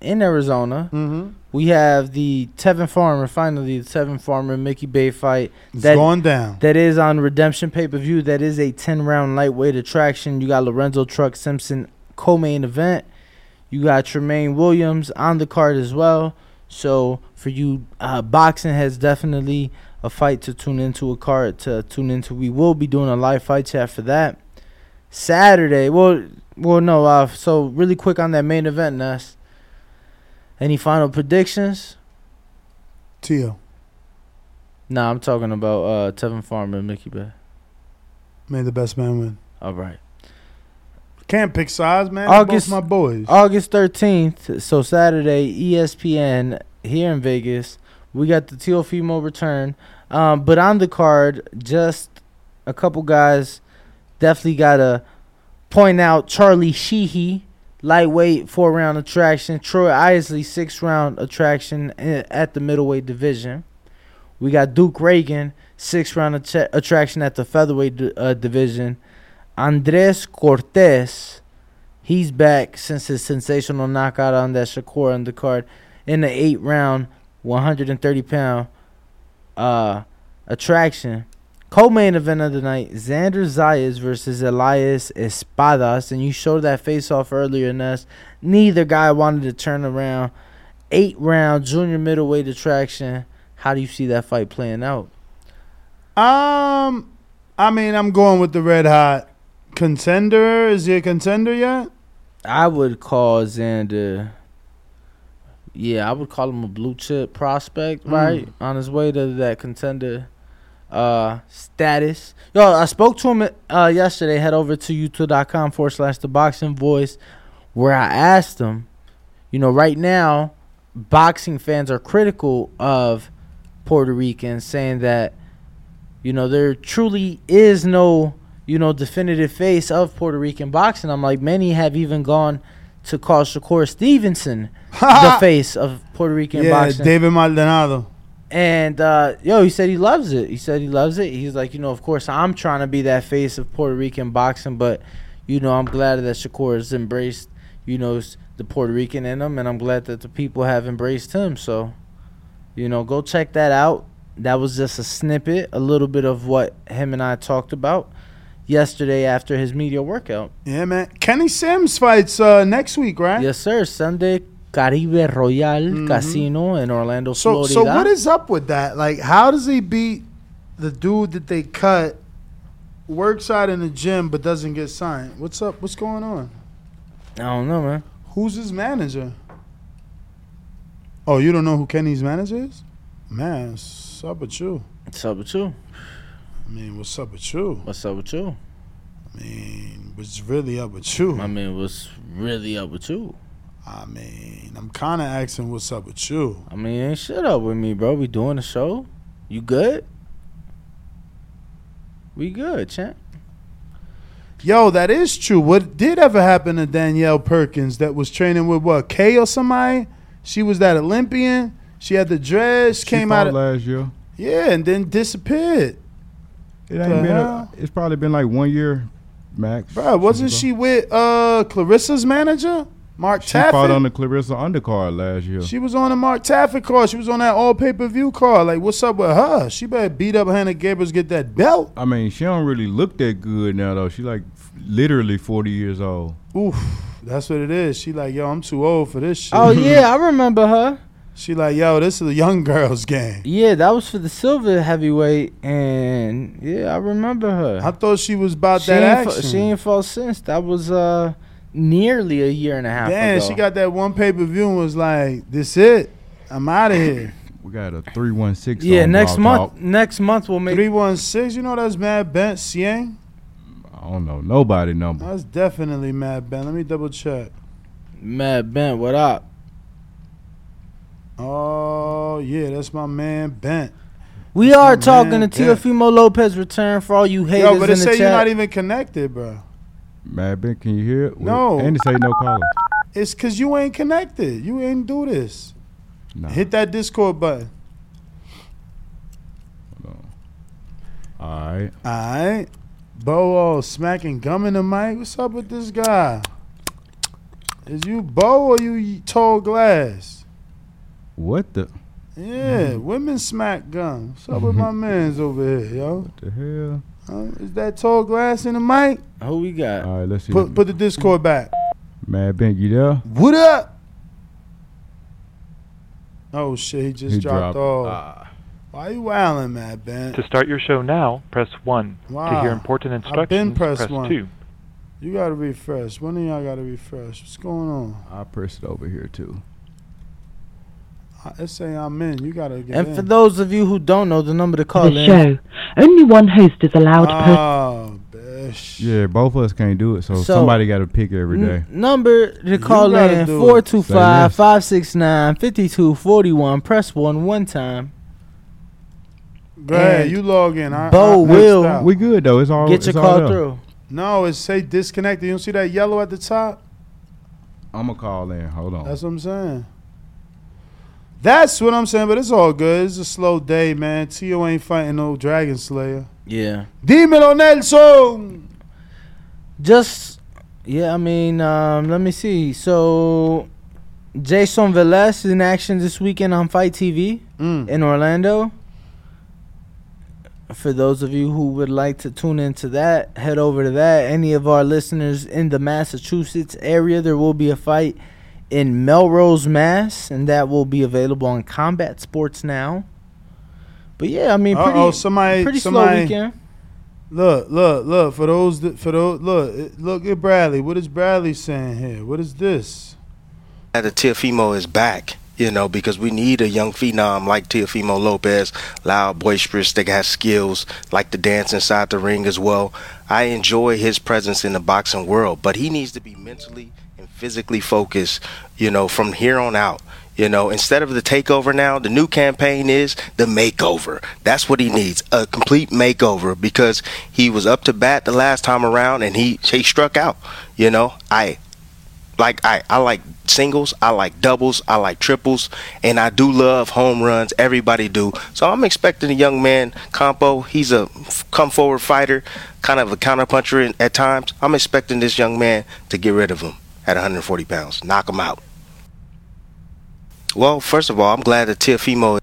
in Arizona, Mhm. we have the Tevin Farmer, finally the Tevin Farmer Mickey Bey fight. It's going down. That is on Redemption pay per view. That is a ten round lightweight attraction. You got Lorenzo Truck Simpson co-main event. You got Tremaine Williams on the card as well. So for you, uh, boxing has definitely a fight to tune into, a card to tune into. We will be doing a live fight chat for that. Saturday, well, well, no. Uh, so really quick on that main event, Ness. Any final predictions? Tio, Nah, I'm talking about uh, Tevin Farmer and Mickey Bey. may the best man win. All right. Can't pick sides, man. August my boys. August 13th, so Saturday, ESPN here in Vegas. We got the Teofimo return. Um, but on the card, just a couple guys definitely got to point out Charlie Sheehy, lightweight four round attraction. Troy Isley, six round attraction at the middleweight division. We got Duke Ragan, six round attra- attraction at the featherweight uh, division. Andres Cortes, he's back since his sensational knockout on that Shakur undercard in the eight round, 130 pound uh, attraction. Co-main event of the night: Xander Zayas versus Elias Espadas, and you showed that face-off earlier, Ness. Neither guy wanted to turn around. Eight round junior middleweight attraction. How do you see that fight playing out? Um, I mean, I'm going with the red hot contender. Is he a contender yet? I would call Xander. Yeah, I would call him a blue chip prospect, Mm. right? On his way to that contender uh status. Yo, I spoke to him uh yesterday. Head over to youtube.com forward slash the boxing voice where I asked him, you know, right now, boxing fans are critical of Puerto Ricans, saying that, you know, there truly is no, you know, definitive face of Puerto Rican boxing. I'm like, many have even gone to call Shakur Stevenson the face of Puerto Rican yeah, boxing. David Maldonado. And uh, yo, he said he loves it. He said he loves it. He's like, you know, of course, I'm trying to be that face of Puerto Rican boxing, but you know, I'm glad that Shakur has embraced, you know, the Puerto Rican in him, and I'm glad that the people have embraced him. So, you know, go check that out. That was just a snippet, a little bit of what him and I talked about yesterday after his media workout. Yeah, man. Kenny Sims fights uh, next week, right? Yes, sir. Sunday, Caribe Royal Casino in Orlando, Mm-hmm. So, Florida. so what is up with that? Like, how does he beat the dude that they cut, works out in the gym but doesn't get signed? What's up? What's going on? I don't know, man. Who's his manager? Oh, you don't know who Kenny's manager is? Man, what's up with you? What's up with you? I mean, what's up with you? What's up with you? I mean, what's really up with you? I mean, what's really up with you? I mean, I'm kind of asking what's up with you. I mean, ain't shit up with me, bro. We doing the show. You good? We good, champ. Yo, that is true. What did ever happen to Danielle Perkins that was training with what Kay or somebody? She was that Olympian. She had the dress. She came out of last year. yeah, and then disappeared. It The ain't been. A, it's probably been like one year, max. Bro, wasn't she with uh Claressa's manager, Mark She fought Taffet? on the Claressa undercard last year. She was on the Mark Taffet card. She was on that all pay per view card. Like, what's up with her? She better beat up Hanna Gabriels, get that belt. I mean, she don't really look that good now though. She like f- literally forty years old. Oof, that's what it is. She like, yo, I'm too old for this shit. Oh yeah, I remember her. She like, yo, this is a young girl's game. Yeah, that was for the silver heavyweight, and yeah, I remember her. I thought she was about she that ain't action. fu- she ain't fought since. That was uh nearly a year and a half Damn, ago. she got that one pay per view and was like, this it. I'm out of here. We got a three one six. yeah, next month. Next month we'll make. 316, you know that's Mad Bent Sieng? I don't know nobody number. That's definitely Mad Bent. Let me double check. Mad Bent, what up? Oh, yeah, that's my man Bent. We That's are talking man to Bent. Teofimo Lopez return for all you haters Yo, but it in the say chat. you're not even connected, bro. Mad Ben, can you hear it? No. And it say no caller. It's because you ain't connected. You ain't do this. Hit that Discord button. All right. All right. Bo all smacking gum in the mic. What's up with this guy? Is you Bo or you tall glass? What the? Yeah, women smack gum. What's up with my mans over here, yo? What the hell? Uh, is that tall glass in the mic? Who we got? All right, let's see. Put put the Discord back. Mad Ben, you there? What up? Oh shit, he just He dropped, dropped. off. Why you wilding, Mad Ben? To start your show now, press 1. Wow. To hear important I've instructions, been press press one. 2. You gotta refresh. One of y'all gotta refresh. What's going on? I press it over here too. Let's say I'm in. You gotta get And in. for those of you who don't know, the number to call the in. show. Only one host is allowed per ah, Oh, bish. Yeah, both of us can't do it, so, So, somebody got to pick every day. N- number to call gotta in do it. 425 569 5241. Press 1 one time. Go ahead, And you log in. I, Bo I maxed will out. We good though. It's all. Get your it's all call there. through. No, it say disconnected. You don't see that yellow at the top? I'm gonna call in. Hold on. That's what I'm saying. That's what I'm saying, but it's all good. It's a slow day, man. Tio ain't fighting no Dragon Slayer. Yeah. Demon Dímelo, Nelson! Just, yeah, I mean, um, let me see. So, Jason Velez is in action this weekend on Fight TV Mm. in Orlando. For those of you who would like to tune into that, head over to that. Any of our listeners in the Massachusetts area, there will be a fight in Melrose, Mass, and that will be available on Combat Sports now. But yeah, I mean, pretty, Uh-oh, somebody, pretty somebody, slow weekend. Look, look, look. For those, that, for those, look, look at Bradley. What is Bradley saying here? What is this? that the Teofimo is back, you know, because we need a young phenom like Teofimo Lopez, loud, boisterous, that has skills, like to dance inside the ring as well. I enjoy his presence in the boxing world, but he needs to be mentally and physically focused, you know, from here on out. You know, instead of the takeover now, the new campaign is the makeover. That's what he needs, a complete makeover because he was up to bat the last time around and he he struck out. You know, I like I, I like singles, I like doubles, I like triples, and I do love home runs. Everybody do. So I'm expecting a young man, Campa. He's a come forward fighter, kind of a counterpuncher at times. I'm expecting this young man to get rid of him at 140 pounds, knock him out. Well, first of all, I'm glad that Teofimo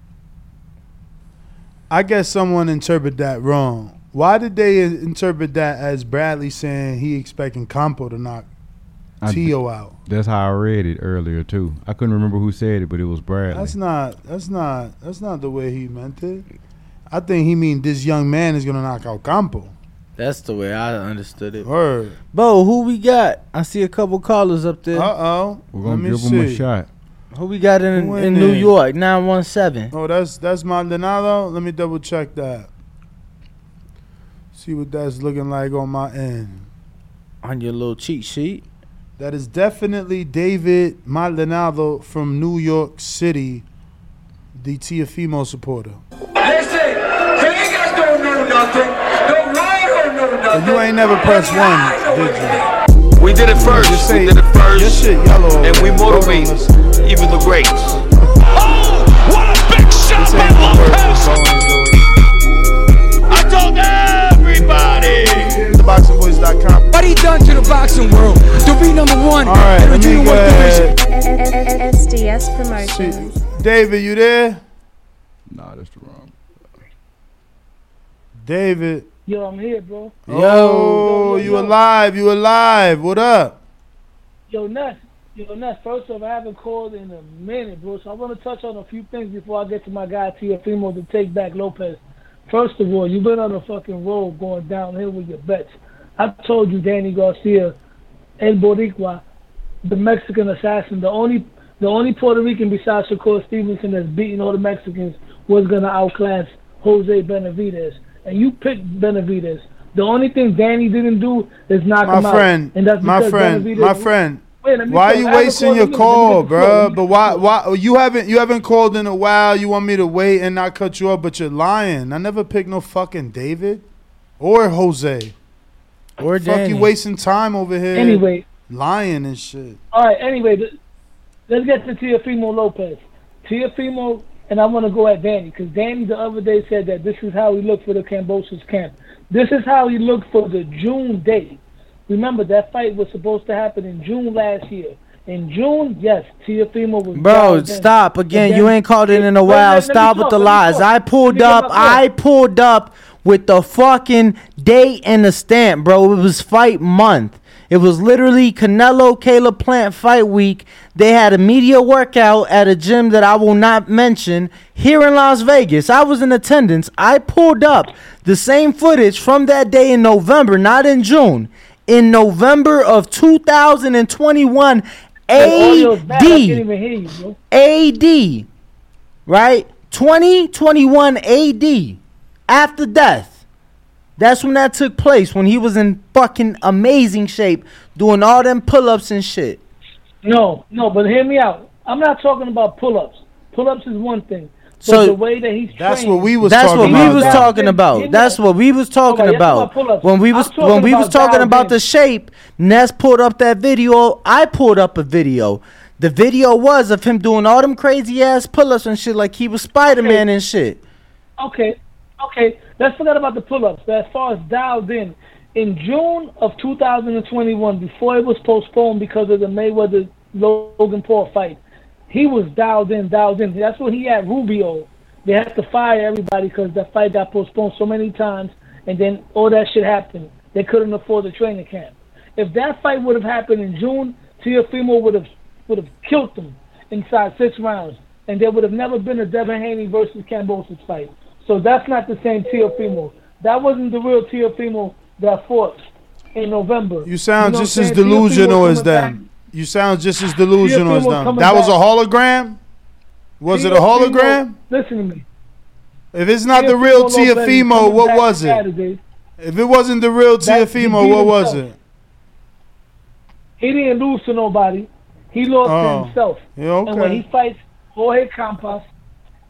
I guess someone interpreted that wrong. Why did they interpret that as Bradley saying he expecting Campa to knock I- Tio out? That's how I read it earlier too. I couldn't remember who said it, but it was Bradley. That's not. That's not. That's not the way he meant it. I think he mean this young man is gonna knock out Campa. That's the way I understood it. Word. Bo, who we got? I see a couple callers up there. Uh oh. We're gonna give him a shot. Who we got in, in, in New? York? 917. Oh, that's that's Maldonado. Let me double check that. See what that's looking like on my end. On your little cheat sheet. That is definitely David Maldonado from New York City, the Teofimo supporter. Listen, niggas don't know nothing. The world don't know But nothing. you ain't never pressed one, did you? We did it first. Just say we did it first. Your shit yellow. and we there. motivate Hold on, listen. even the greats. This ain't the word for Bowen, I told everybody. though. TheBoxingVoice.com. What he done to the boxing world to be number one All right, in the let me junior go weight ahead. division? SDS Promotions. David, you there? Nah, that's the wrong. David. Yo, I'm here, bro. Yo, you alive? You alive? What up? Yo, Ness. Yo, Ness. First off, I haven't called in a minute, bro. So I want to touch on a few things before I get to my guy Teofimo to take back Lopez. First of all, you've been on a fucking road going downhill with your bets. I told you, Danny Garcia, El Boricua, the Mexican assassin, the only the only Puerto Rican besides Shakur Stevenson that's beating all the Mexicans was gonna outclass Jose Benavidez. And you picked Benavidez. The only thing Danny didn't do is knock him My out. friend, And that's my because friend, Benavidez- my friend. Wait, let me Why are you I haven't wasting your in a minute. Let me call, get the floor. Let bro? But why? Why you haven't you haven't called in a while? You want me to wait and not cut you up, but you're lying. I never picked no fucking David or Jose. Or Fuck you wasting time over here. Anyway. lying and shit. All right. Anyway, let's get to Teofimo Lopez. Teofimo, and I want to go at Danny because Danny the other day said that this is how he looked for the Kambosos camp. This is how he looked for the June date. Remember that fight was supposed to happen in June last year. In June, yes, Teofimo was. Bro, stop again. You ain't called it in a while. let- let me Stop talk, with the lies. I pulled up. I pulled up with the fucking date and the stamp, bro. It was fight month. It was literally Canelo Caleb Plant fight week. They had a media workout at a gym that I will not mention here in Las Vegas. I was in attendance. I pulled up the same footage from that day in November, not in June. In November of 2021, The audio's bad. I can't AD. you. AD, right? 2021 AD, after death. That's when that took place, when he was in fucking amazing shape, doing all them pull ups and shit. No, no, but hear me out. I'm not talking about pull-ups. Pull-ups is one thing. But So- the way that he's That's trained- what we was That's talking what we was now. talking about. That's what we was talking Okay, about. about. When we was when we was talking dialed about in. the shape, Ness pulled up that video. I pulled up a video. The video was of him doing all them crazy ass pull ups and shit like he was Spider Man and shit. Okay, okay. Let's forget about the pull-ups. But as far as dialed in, in June of 2021, before it was postponed because of the Mayweather Logan Paul fight, he was dialed in, dialed in. That's what he had Rubio. They had to fire everybody because that fight got postponed so many times, and then all that shit happened. They couldn't afford the training camp. If that fight would have happened in June, Teofimo would have would have killed them inside six rounds, and there would have never been a Devin Haney versus Kambosos fight. So that's not the same Teofimo. That wasn't the real Teofimo that fought in November. You sound know just as? Teofimo delusional as coming back. them. You sound just as delusional as them. That was a hologram? Was it a hologram? Listen to me. If it's not the Teofimo real Lopez Teofimo, what was it? Saturday. If it wasn't the real Teofimo, what was himself. it? He didn't lose to nobody. He lost Oh. to himself. Yeah, okay. And when he fights Jorge Campas,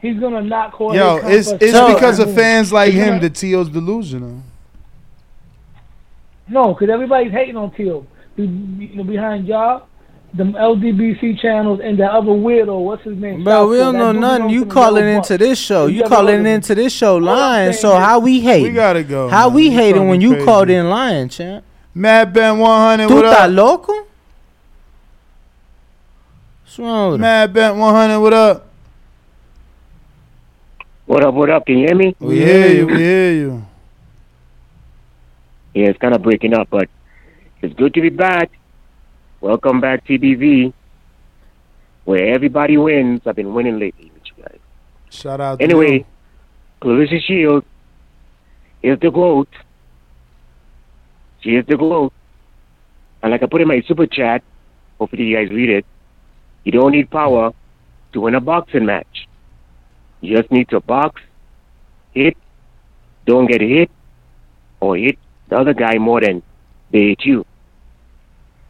he's gonna knock Jorge Yo, Campas. it's it's out. because of fans like He's him gonna- that Tio's delusional. No, because everybody's hating on Tio. You know, behind y'all, them LDBC channels and that other weirdo, what's his name? Bro, we don't know nothing. You calling into Buck. this show. The You calling into this show I'm lying. So is- how we hating? We gotta go. How man. we You hating talking when you crazy. called in lying, champ? Mad Ben 100, what up? loco? What's wrong with? Mad Ben 100, what up? What up, what up? Can you hear me? We hear you, we hear you. Yeah, it's kind of breaking up, but it's good to be back. Welcome back, TBV, where everybody wins. I've been winning lately with you guys. Shout out. To Anyway. Claressa Shields is the GOAT. She is the GOAT. And like I put in my super chat, hopefully you guys read it, you don't need power to win a boxing match. You just need to box, hit, don't get hit, or hit the other guy more than they hit you.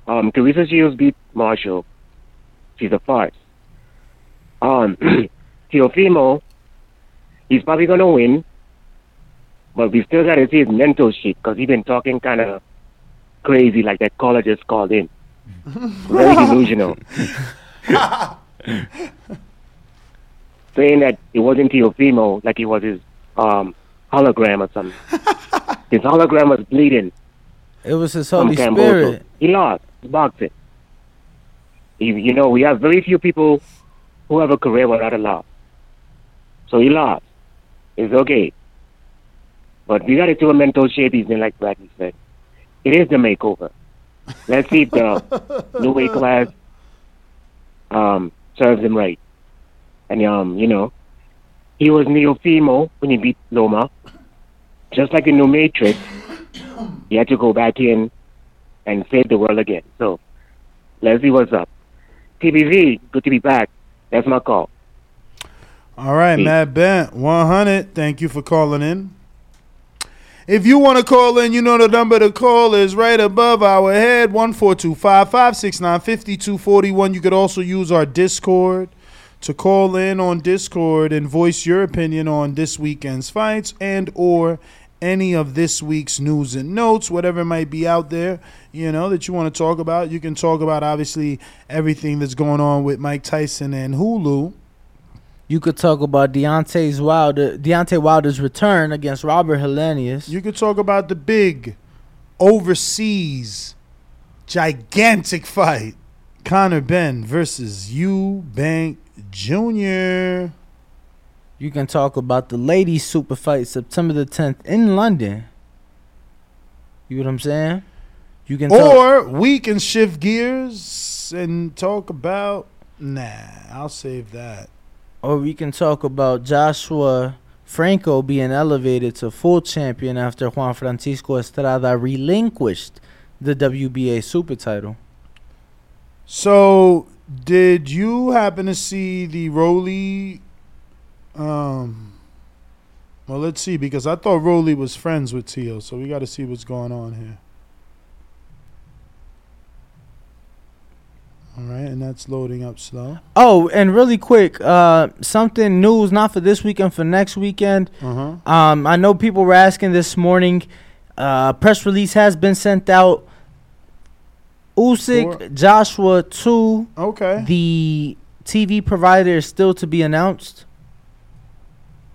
Um, Claressa Shields beat Marshall. She's a farce. Um, Teofimo, he's probably going to win, but we still got to see his mental shit because he's been talking kind of crazy like that caller just called in. Very delusional. Saying that it wasn't Teofimo like it was his um, hologram or something. his hologram was bleeding. It was his from Holy Camboso. Spirit. He lost boxing. You, you know, we have very few people who have a career without a loss. So he lost. It's okay. But we got into a mental shape, he's in, like Bradley said. It is the makeover. Let's see if the new weight class um, serves him right. And, um, you know, he was Neofimo when he beat Loma. Just like in New Matrix, he had to go back in and save the world again. So, let's what's up. TBV, good to be back. That's my call. All right, Peace. Matt Bent, 100. Thank you for calling in. If you want to call in, you know the number to call is right above our head 14255 569 5241. You could also use our Discord to call in on Discord and voice your opinion on this weekend's fights and or any of this week's news and notes, whatever might be out there, you know, that you want to talk about. You can talk about obviously everything that's going on with Mike Tyson and Hulu. You could talk about Deontay's Wilder, Deontay Wilder's return against Robert Helenius. You could talk about the big overseas gigantic fight. Conor Benn versus Eubank Jr. You can talk about the ladies super fight September the 10th in London. You know what I'm saying? You can talk, Or we can shift gears and talk about nah, I'll save that. or we can talk about Joshua Franco being elevated to full champion after Juan Francisco Estrada relinquished the WBA super title. So, did you happen to see the Rolly? Um, well, let's see because I thought Rolly was friends with Teal, so we got to see what's going on here. All right, and that's loading up slow. Oh, and really quick, uh, something news not for this weekend, for next weekend. Uh-huh. Um, I know people were asking this morning. Uh, press release has been sent out. Usyk, For- Joshua two. Okay. The TV provider is still to be announced,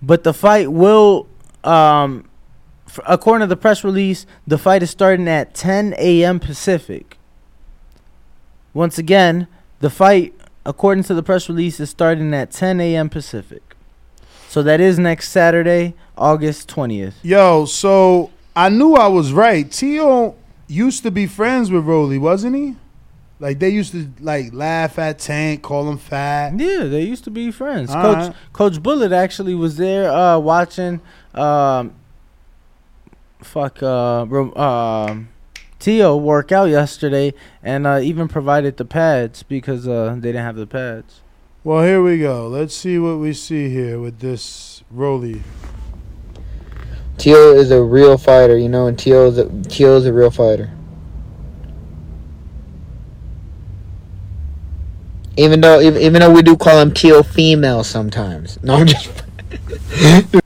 but the fight will, um, f- according to the press release, the fight is starting at 10 a.m. Pacific. Once again, the fight, according to the press release, is starting at 10 a.m. Pacific. So that is next Saturday, August 20th. Yo, so I knew I was right. Teal used to be friends with Rolly, wasn't he? Like they used to like laugh at Tank, call him fat. Yeah, they used to be friends. All Coach right. Coach Bullet actually was there uh, watching um, fuck uh, Ro- um, Tio work out yesterday and uh, even provided the pads because uh, they didn't have the pads. Well, here we go. Let's see what we see here with this Rolly. Teal is a real fighter, you know, and Teal is a, Teal is a real fighter. Even though, even, even though we do call him Teal female sometimes. No, I'm just.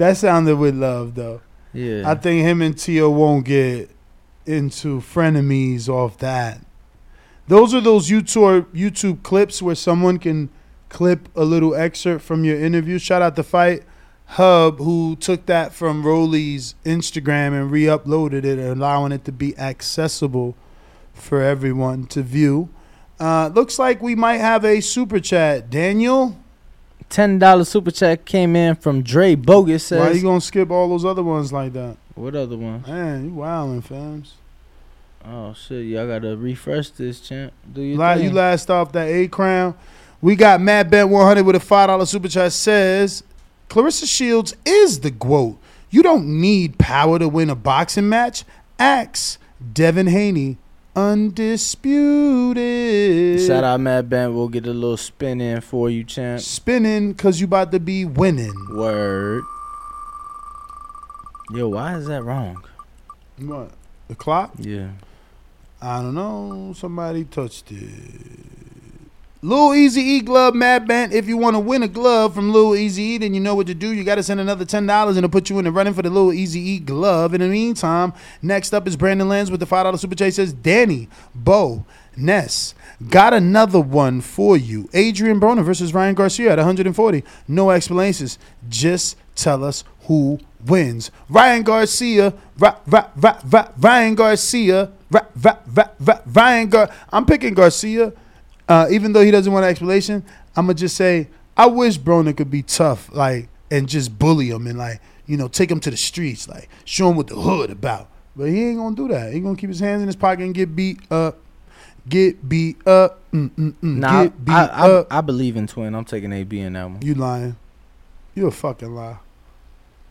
That sounded with love though. Yeah. I think him and Tio won't get into frenemies off that. Those are those YouTube YouTube clips where someone can clip a little excerpt from your interview. Shout out to Fight Hub who took that from Rolly's Instagram and re-uploaded it, allowing it to be accessible for everyone to view. Uh, looks like we might have a super chat. Daniel, ten dollar super chat came in from Dre Bogus. Says, Why you gonna skip all those other ones like that? What other one? Man, you wildin', fams. Oh shit, y'all gotta refresh this, champ. Do you? La- you last off that A crown. We got Matt Bent 100 with a five dollar super chat. Says Claressa Shields is the GOAT. You don't need power to win a boxing match. Axe Devin Haney, undisputed. Shout out Matt Bent. We'll get a little spin in for you, champ. Spinning because you about to be winning. Word. Yo, why is that wrong? What? The clock? Yeah. I don't know. Somebody touched it. Lil Easy E glove, Mad Bent. If you want to win a glove from Lil Easy E, then you know what to do. You got to send another ten dollars and it'll put you in the running for the Lil Easy E glove. In the meantime, next up is Brandon Lenz with the five dollar super chat. Says Danny Bo Ness got another one for you. Adrian Broner versus Ryan Garcia at 140. No explanations. Just tell us who wins. Ryan Garcia. Ra, ra, ra, Ryan Garcia. Ryan Gar. I'm picking Garcia. Uh, even though he doesn't want an explanation, I'm gonna just say I wish Broner could be tough, like, and just bully him and like, you know, take him to the streets, like, show him what the hood about. But he ain't gonna do that. He gonna keep his hands in his pocket and get beat up, get beat up, mm, mm, mm, Nah, get beat I, I, up. I believe in Twin. I'm taking AB in that one. You lying? You a fucking lie.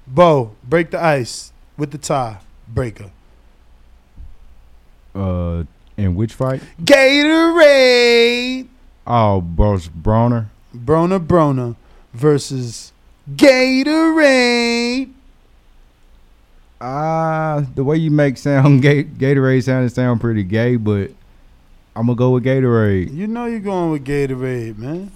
Bo, break the ice with the tie breaker. Uh, in which fight? Gatorade. Oh, Bruce Broner. Broner Broner versus Gatorade. Ah, the way you make sound Ga- Gatorade sound it sound pretty gay, but I'm gonna go with Gatorade. You know you're going with Gatorade, man.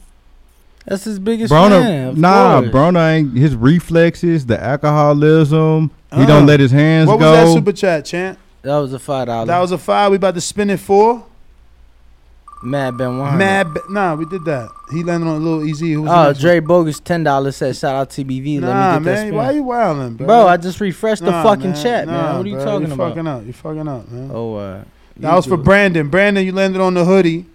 That's his biggest Broner, fan. of nah, course. Broner ain't his reflexes, the alcoholism. He Uh, don't let his hands What go. was that super chat, champ? That was a five dollar. That was a five. We about to spin it for Mad Ben one. Mad. Ba- nah, we did that. He landed on a little easy. Who was Oh, Dre Bogus ten dollars said shout out TBV. one? Let Nah, me get that man. spin. Why you wilding, bro? Bro, I just refreshed the Nah, fucking man. chat, Nah, man. What are you bro, talking you about? Fucking up. You fucking up, man. Oh, uh, That was for do. Brandon. Brandon, you landed on the hoodie.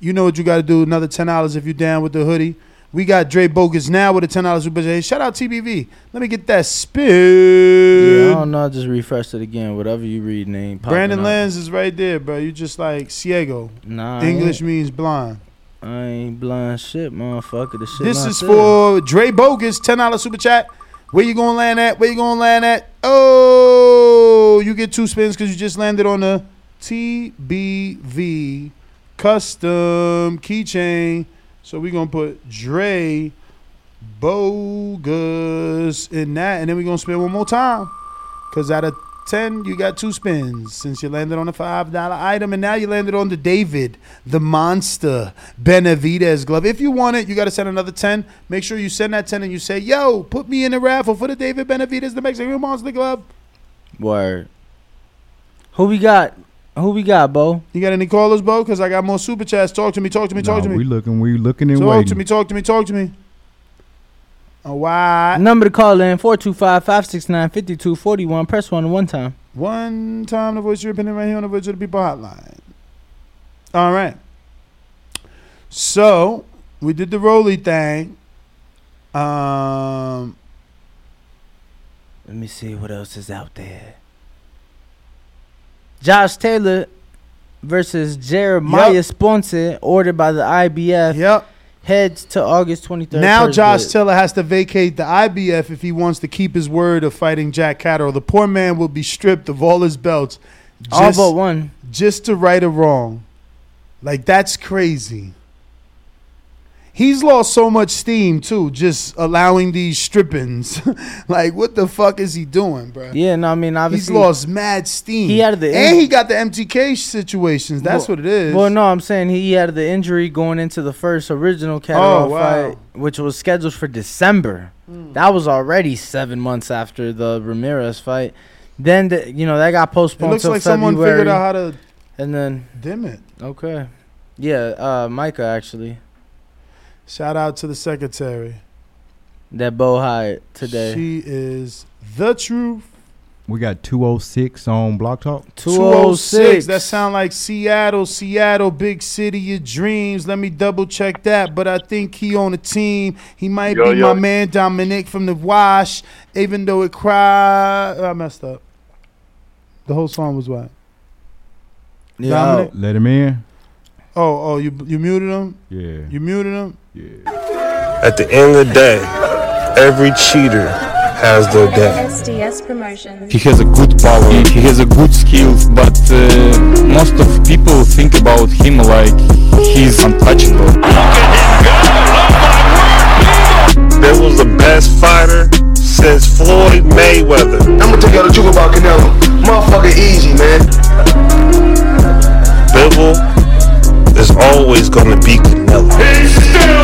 You know what you got to do. Another ten dollars if you down with the hoodie. We got Dre Bogus now with a ten dollars super chat. Shout out TBV. Let me get that spin. Yeah, I don't know. I just refreshed it again. Whatever you read, name. Brandon Lenz is right there, bro. You just like ciego. Nah, English means blind. I ain't blind shit, motherfucker. The shit This is for Dre Bogus, ten dollar super chat. Where you gonna land at? Where you gonna land at? Oh, you get two spins because you just landed on the TBV custom keychain. So we're gonna put Dre Bogus in that, and then we're gonna spin one more time. Cause out of ten, you got two spins since you landed on the five dollar item, and now you landed on the David, the Monster Benavidez glove. If you want it, you got to send another ten. Make sure you send that ten, and you say, "Yo, put me in the raffle for the David Benavidez, the Mexican Monster glove." Word. Who we got? Who we got, Bo? You got any callers, Bo? Cause I got more super chats. Talk to me. Talk to me. Talk Nah, to me. we looking, we looking and Talk waiting. to me. Talk to me. Talk to me. Oh, why? Number to call in 425-569-5241. Press one one time. One time to voice your opinion right here on the Voice of the People hotline. All right. So we did the Rolly thing. Um, Let me see what else is out there. Josh Taylor versus Jeremiah Yep. Sponson, ordered by the IBF. Yep. Heads to August 23rd. now Josh. Taylor has to vacate the IBF if he wants to keep his word of fighting Jack Catterall. The poor man will be stripped of all his belts. All just- but one. Just to right a wrong. Like that's crazy. He's lost so much steam too, just allowing these strippings. like, what the fuck is he doing, bro? Yeah, no, I mean, obviously He's lost mad steam. He had the and he got the MTK situations. That's Well- what it is. Well, no, I'm saying he had the injury going into the first original Catterall Oh, wow. fight, which was scheduled for December. Hmm. That was already seven months after the Ramirez fight. Then, the, you know, that got It postponed looks till like someone figured out how to and then, dim it. okay. Yeah, uh, Micah, actually, Shout out to the secretary. that Bo hired today. She is the truth. We got 206 on Block Talk. 206. That oh sound like Seattle, Seattle, big city of dreams. Let me double check that. But I think he on the team. He might Yo, be yo. my man Dominic from the Wash. Even though it cried, I messed up. The whole song was what? Dominic? Let him in. Oh, oh, you you muted him. Yeah. You muted him. Yeah. At the end of the day, every cheater has their day. SDS Promotions. He has a good power. He, he has a good skills, but uh, most of people think about him like he's untouchable. There was the best fighter since Floyd Mayweather. I'm gonna tell y'all the truth about Canelo. Motherfucker easy, man. Bivol is always gonna be Canelo. He's still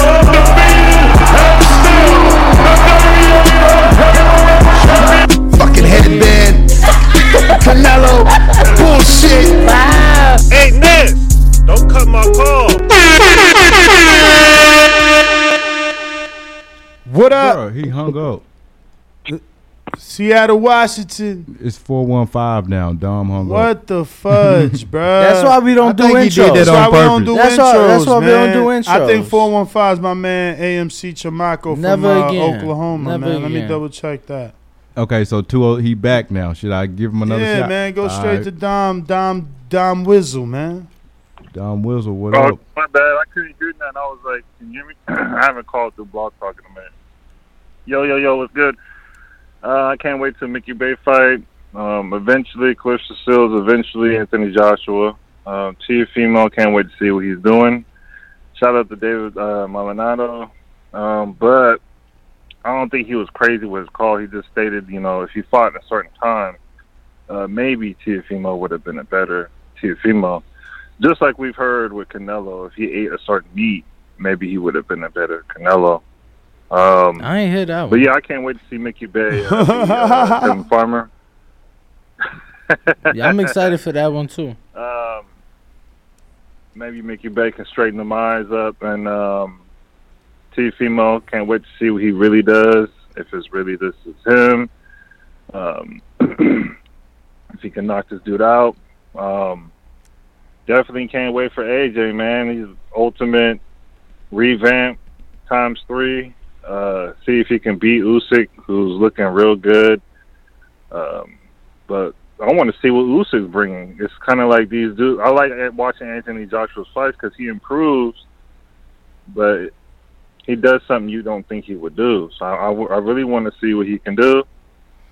Fucking headband. Canelo. Bullshit. Hey, Ness, don't cut my call. What up? Bruh, he hung up. Seattle, Washington. It's 415 now. Dom hung up. What the fudge, bro? That's why we don't I do think he intros. did that That's on why we don't do That's intros. why- that's why we don't do man. I think intros. 415 is my man AMC Chamaco Never from uh, again. Oklahoma, Never man. Let me again. double check that. Okay, so 20 he back now. Should I give him another yeah, shot? man. Go All straight right. to Dom, Dom, Dom Wizzle, man. Dom Wizzle, what Oh, up? my bad. I couldn't hear that. I was like, can you hear me? I haven't called through Blog Talk in a minute. Yo, yo, yo, what's good? Uh, I can't wait to Mickey Bey fight. Um, eventually, Claressa Shields. Eventually, Anthony Joshua. Um, Female, can't wait to see what he's doing. Shout out to David uh. Um, but I don't think he was crazy with his call. He just stated, you know, if he fought in a certain time, uh, maybe Teofimo would have been a better Teofimo. Just like we've heard with Canelo, if he ate a certain meat, maybe he would have been a better Canelo. Um, I ain't hear that but yeah, I can't wait to see Mickey Bey, uh, the, uh, Kevin Farmer. Yeah, I'm excited for that one too. Um, maybe Mickey Bey can straighten the eyes up, and um, Teofimo can't wait to see what he really does. If it's really this is him, um, if he can knock this dude out. Um, definitely can't wait for AJ, man. He's ultimate revamp times three. Uh, see if he can beat Usyk, who's looking real good. Um, but I want to see what Usyk's bringing. It's kind of like these dudes. I like watching Anthony Joshua's fights because he improves, but he does something you don't think he would do. So I, really want to see what he can do.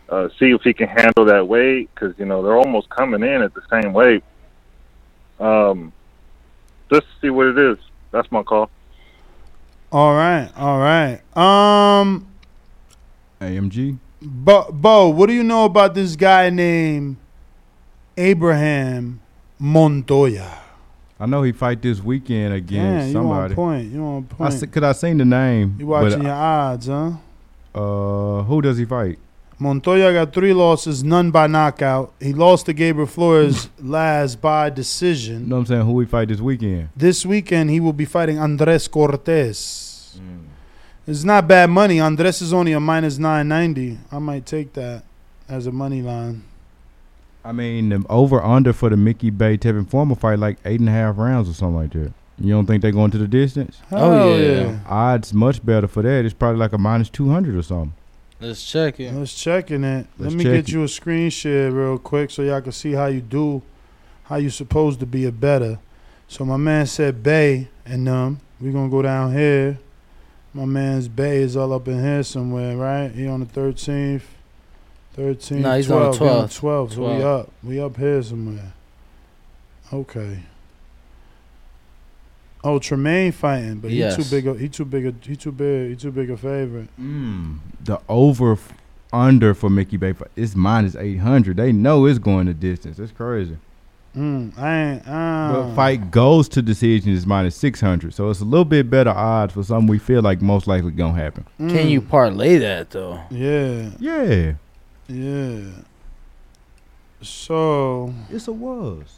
Uh, see if he can handle that weight because you know they're almost coming in at the same weight. Um, just see what it is. That's my call. All right, all right. Um, AMG. Bo, Bo, what do you know about this guy named Abraham Montoya? I know he fight this weekend Yeah, against you on somebody. point. You on I point. se- Cause I seen the name. You watching your odds, huh? Uh, who does he fight? Montoya got three losses, none by knockout. He lost to Gabriel Flores last by decision. You know what I'm saying? Who we fight this weekend? This weekend he will be fighting Andres Cortes. Mm. It's not bad money. Andres is only a minus nine ninety. I might take that as a money line. I mean, the over under for the Mickey Bey Tevin Farmer fight like eight and a half rounds or something like that. You don't think they're going to the distance? Oh, Hell yeah. Odds much better for that. It's probably like a minus two hundred or something. Let's check it. Let's checking it. Let's Let me get it. you a screen share real quick so y'all can see how you do, how you supposed to be a better. So my man said Bey and um, we gonna go down here. My man's Bey is all up in here somewhere, right? He on the thirteenth. 13, Nah, he's on the 12. He on 12th. 12. So we up. We up here somewhere. Okay. Oh, Tremaine fighting, but Yes. he too big. A, he too big. A, he too big. He too big a favorite. Mm. The over f- under for Mickey Bey fight is minus eight hundred. They know it's going the distance. It's crazy. Mm, I ain't. Uh, But fight goes to decision is minus six hundred. So it's a little bit better odds for something we feel like most likely gonna happen. Can you parlay that though? Yeah. Yeah. Yeah. So it's a was.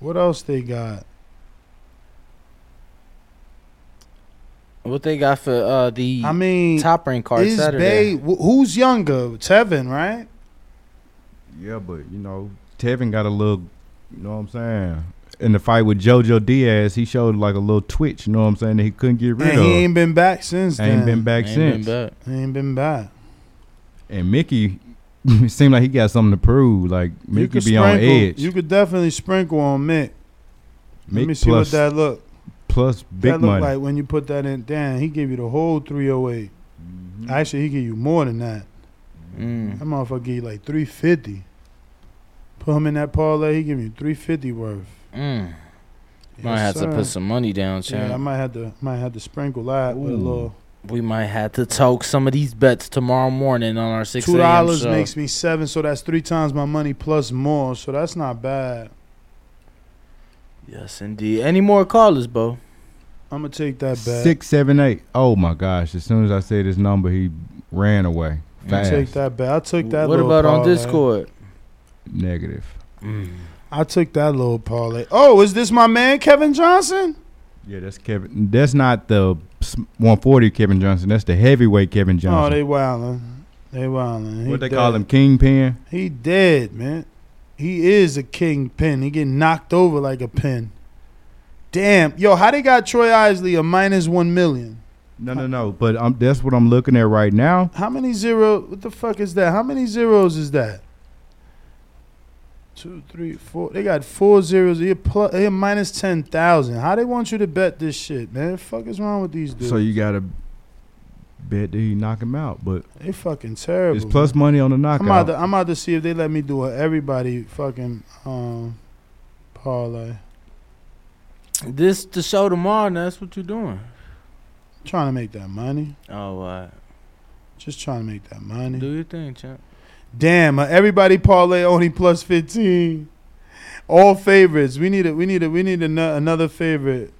What else they got? What they got for uh the I mean, top rank card is Saturday? Bey wh- who's younger? Tevin, right? Yeah, but you know, Tevin got a little. You know what I'm saying? In the fight with JoJo Diaz, he showed like a little twitch. You know what I'm saying? That he couldn't get rid And of. he ain't been back since. Ain't then. been back Ain't since. been back. He ain't been back. And Mickey, it seemed like he got something to prove. Like You Mickey could be on edge. You could definitely sprinkle on Mick. Let me see plus- what that look. Plus big that look money. like when you put that in. Damn, he gave you the whole 308. Mm-hmm. Actually, he give you more than that. Mm. That motherfucker give you like 350. Put him in that parlay, he give you 350 worth. Mm. Yes, might have to put some money down, champ. Yeah, I might have to might have to sprinkle that with a little. We might have to talk some of these bets tomorrow morning on our six Two a.m. dollars makes me seven, so that's three times my money plus more. So that's not bad. Yes, indeed. Any more callers, Bo? I'm gonna take that bet. Six, seven, eight. Oh my gosh! As soon as I said his number, he ran away I'll take that bet. I took that. What little about on parlay. Discord? Negative. I took that little parlay. Oh, is this my man Kevin Johnson? Yeah, that's Kevin. That's not the 140 Kevin Johnson. That's the heavyweight Kevin oh, Johnson. Oh, they wildin'. They wildin'. He what they dead. call him, Kingpin. He dead, man. He is a kingpin. He get knocked over like a pin. Damn, yo, how they got Troy Isley a minus one million? No, no, no. But um, that's what I'm looking at right now. How many zero? What the fuck is that? How many zeros is that? Two, three, four. They got four zeros. He plus, he minus ten thousand. How they want you to bet this shit, man? Fuck is wrong with these dudes? So you gotta bet that he knock him out. But they fucking terrible. it's plus man. money on the I'm about, knockout. to, I'm about to see if they let me do a everybody fucking um parlay. This the show tomorrow. and That's what you're doing. Trying to make that money. Oh, uh, Just trying to make that money. do your thing, champ. Damn, uh, everybody parlay only plus fifteen. All favorites. We need it. we need it. we need ano- another favorite.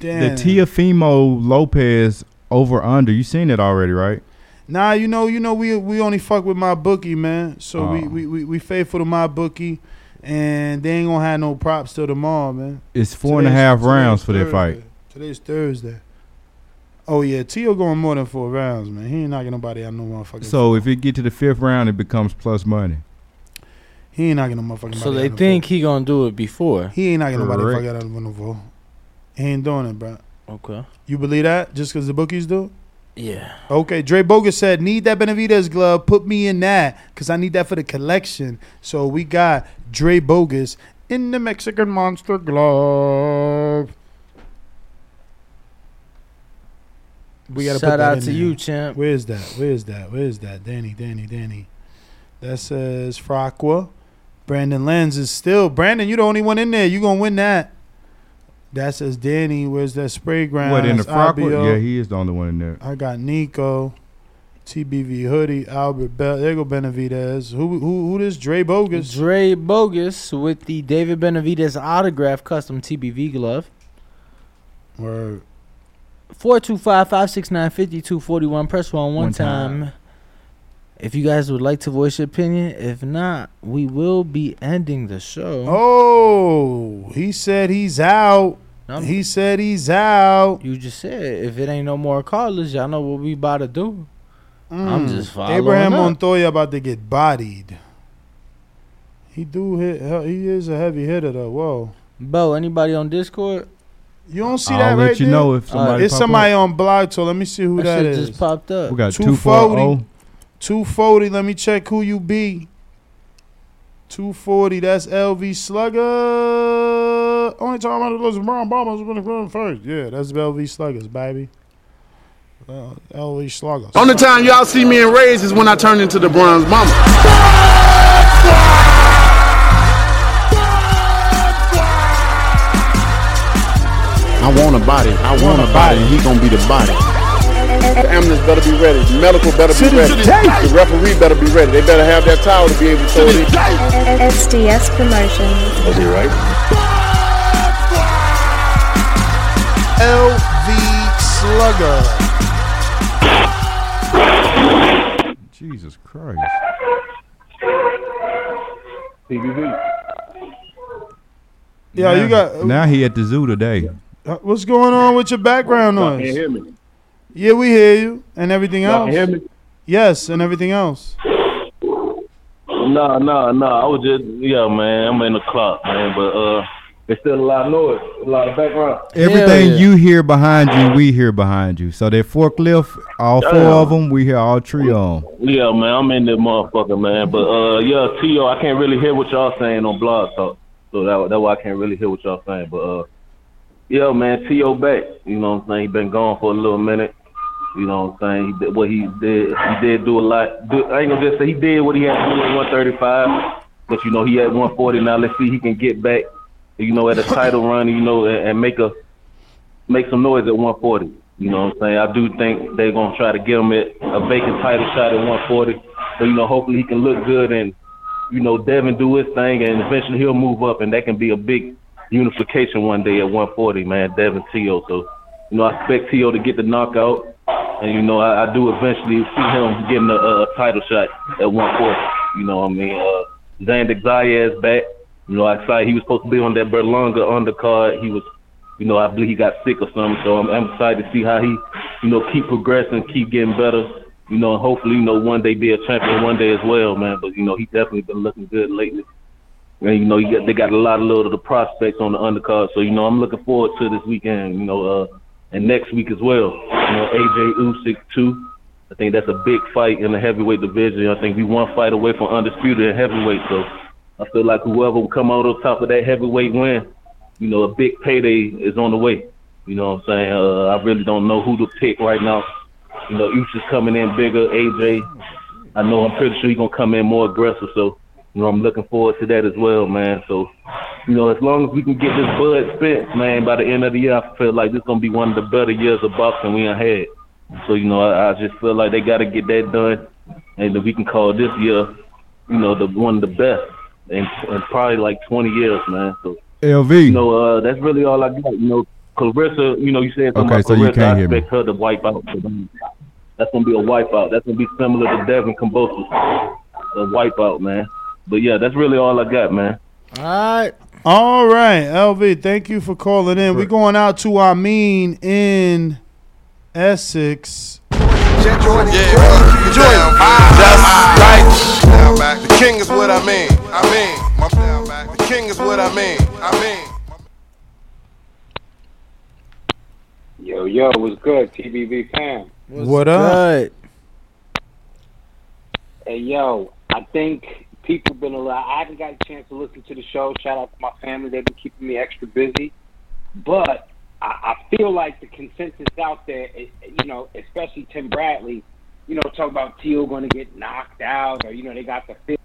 Damn. the Teofimo Lopez over under. You seen it already, right? Nah, you know, you know, we we only fuck with my bookie, man. So we, Oh. we we we faithful to my bookie, and they ain't gonna have no props till tomorrow, man. It's four and a half rounds for that fight. Today's Thursday. Oh yeah, Tio going more than four rounds, man. He ain't knocking nobody out no motherfucking. So if it get to the fifth round, it becomes plus money. he ain't knocking no motherfucker. So they out no think he gonna do it before. He ain't knocking nobody Correct. fuck out of no vote. He ain't doing it, bro. Okay. You believe that? Just because the bookies do? Yeah. Okay, Dre Bogus said, need that Benavidez glove. Put me in that because I need that for the collection. So we got Dre Bogus in the Mexican Monster glove. We gotta put Shout that out to there. you, champ. Where's that? Where's that? Where's that? Danny, Danny, Danny. That says Fraqua. Brandon Lenz is still Brandon. You the only one in there. You gonna win that. That says Danny. Where's that spray ground? what in the That's frock? Yeah, he is the only one in there. I got Nico, TBV hoodie, Albert Bell. There go Benavidez. Who who who this Dre Bogus? Dre Bogus with the David Benavidez autograph custom TBV glove. Word. 425-569-5241. Press one one One time. time. If you guys would like to voice your opinion, if not, we will be ending the show. Oh, he said he's out. I'm- He said he's out. You just said if it ain't no more callers, y'all know what we about to do. I'm Mm. just following Abraham up. Montoya about to get bodied. He do hit. He is a heavy hitter though. Whoa. Bo, anybody on Discord? You don't see I'll that let right you there? know if somebody it's somebody up. on blog talk. Let me see who That that shit is. just popped up. We got 240. 240. 240. Let me check who you be. 240. That's LV Slugger. Only time I was Brown Bombers was going to go first. Yeah, that's LV Sluggers, baby. Uh, LV Sluggers. Only time y'all see me in rays is when I turn into the bronze mama. I want a body. I want a body, and he gonna be the body. The ambulance better be ready. The medical better be ready. The referee better be ready. They better have that towel to be able to throw it. SDS Promotions. Was he right? LV Slugger. Jesus Christ. Yeah, you Now- got. Now he at the zoo today. uh, What's going on with your background Y'all can't noise? hear me. Yeah, we hear you. And everything else. can hear me? Yes, and everything else. No, no, no. I was just yeah, man. I'm in the clock, man. But uh, there's still a lot of noise, a lot of background. Everything you hear behind you, we hear behind you. So that forklift, all four of them, we hear all three of them. Yeah, man. I'm in that motherfucker, man. But uh, yeah, T.O., I can't really hear what y'all saying on Blog Talk. So that that's why I can't really hear what y'all saying. But uh, yeah, man. T.O. back. You know what I'm saying? He been gone for a little minute. You know what I'm saying? He did, what he did, he did do a lot. Do, I ain't gonna just say he did what he had to do at 135, but you know he had 140. Now let's see he can get back. You know, at a title run. You know, and, and make a make some noise at 140. You know what I'm saying? I do think they're gonna try to get him at a vacant title shot at 140. But you know, hopefully he can look good and you know Devin do his thing, and eventually he'll move up, and that can be a big unification one day at 140, man. Devin T.O. So you know, I expect T.O. to get the knockout. And you know, I, I do eventually see him getting a, a title shot at 140. You know what I mean? Uh, Xander Zayas back. You know, I excited. He was supposed to be on that Berlanga undercard. He was, you know, I believe he got sick or something. So I'm, I'm excited to see how he, you know, keep progressing, keep getting better. You know, hopefully, you know, one day be a champion one day as well, man. But you know, he definitely been looking good lately. And you know, you got, they got a lot of little of the prospects on the undercard. So you know, I'm looking forward to this weekend. You know, uh, and next week as well. You know, AJ Usyk too. I think that's a big fight in the heavyweight division. I think we one fight away from undisputed heavyweight. So I feel like whoever will come out on top of that heavyweight win, you know, a big payday is on the way. You know what I'm saying? Uh, I really don't know who to pick right now. You know, Usyk's coming in bigger. AJ, I know I'm pretty sure he's gonna come in more aggressive. So you know, I'm looking forward to that as well, man. So, you know, as long as we can get this bud spent, man, by the end of the year, I feel like this is gonna be one of the better years of boxing we had. So, you know, I, I just feel like they got to get that done, and that we can call this year, you know, the one of the best in, in probably like 20 years, man. So, LV. you know, uh, that's really all I got. You know, Claressa, you know, you said something Okay, about so you can't I hear me. expect her to wipe out. That's gonna be a wipeout. That's gonna be similar to Devin Kambosos, a wipeout, man. But yeah, that's really all I got, man. All right. All right, LV, thank you for calling in. We're going out to Amin in Essex. Just like down back. The king is what I mean. I mean, my down back. The king is what I mean. I mean. Yo, yo, what's good, TBV fam? what up? Hey, yo, I think people been a lot. I haven't got a chance to listen to the show. Shout out to my family; they've been keeping me extra busy. But I, I feel like the consensus out there, is, you know, especially Tim Bradley, you know, talk about Teal going to get knocked out, or you know, they got the fifth.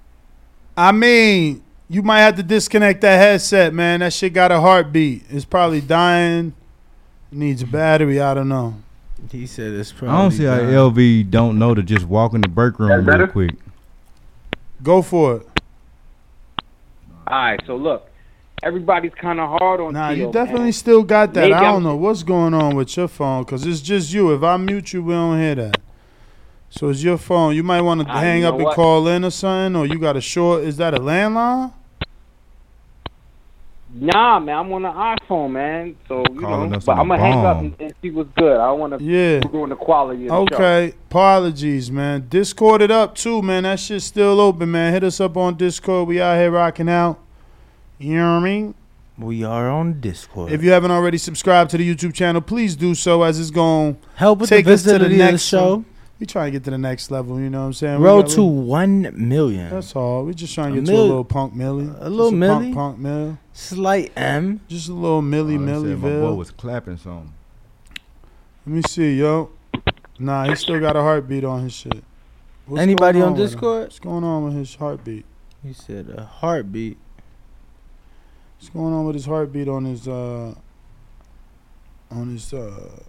I mean, you might have to disconnect that headset, man. That shit got a heartbeat. It's probably dying. Needs a battery. I don't know. He said it's probably. I don't see how. LV don't know to just walk in the break room real quick. Go for it. All right, so look, everybody's kind of hard on Nah, Teal. you definitely man. still got that. Maybe I don't I'm- know what's going on with your phone because it's just you. If I mute you, we don't hear that. So it's your phone. You might want to Ah, hang up know and what? call in or something, or you got a short. Is that a landline? Nah, man, I'm on an iPhone, man. So you Calling know, but I'm gonna hang up and, and see what's good. I want to Yeah. ruin the quality of the show. Okay, apologies, man. Discord it up too, man. That shit's still open, man. Hit us up on Discord. We out here rocking out. You know what I mean? We are on Discord. If you haven't already subscribed to the YouTube channel, please do so as it's going to Help with the take us to the visibility of the next show. We try to get to the next level, you know what I'm saying? We Road got- to one million. That's all. We just trying to A get to a little punk millie. a little Just millie? Punk, punk mill. Slight M. Just a little millie Oh, they said my boy millieville. was clapping something. Let me see, yo. Nah, he still got a heartbeat on his shit. What's Anybody going on? Discord? What's going on with his heartbeat? He said a heartbeat. What's going on with his heartbeat on his uh on his uh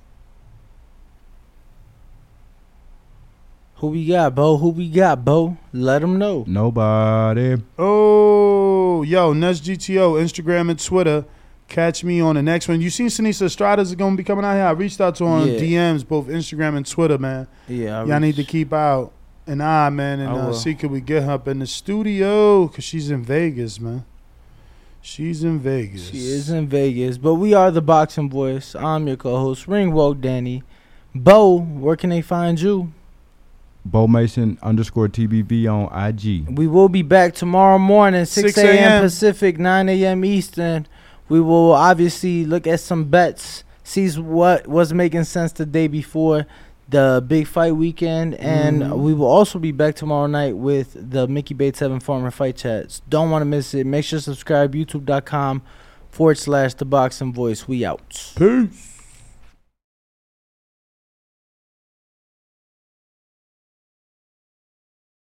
Who we got, Bo? Who we got, Bo? Let them know. Nobody. Oh yo, Nuts GTO, Instagram and Twitter. Catch me on the next one. You seen Seniesa Estrada's gonna be coming out here. I reached out to her on Yeah. DMs, both Instagram and Twitter, man. Yeah, I Y'all need to keep out an eye, man, and uh, see could we get her up in the studio because she's in Vegas, man. She's in Vegas. She is in Vegas, but we are the Boxing Voice. I'm your co-host, Ringwalk Danny. Bo, where can they find you? Bo Mason underscore TBV on IG. We will be back tomorrow morning, 6, 6 a.m. a.m. Pacific, 9 a.m. Eastern. We will obviously look at some bets, see what was making sense the day before the big fight weekend, and Mhm. we will also be back tomorrow night with the Mickey Bates Tevin Farmer Fight Chats. Don't want to miss it. Make sure to subscribe, youtube.com forward slash the boxing voice. We out. Peace.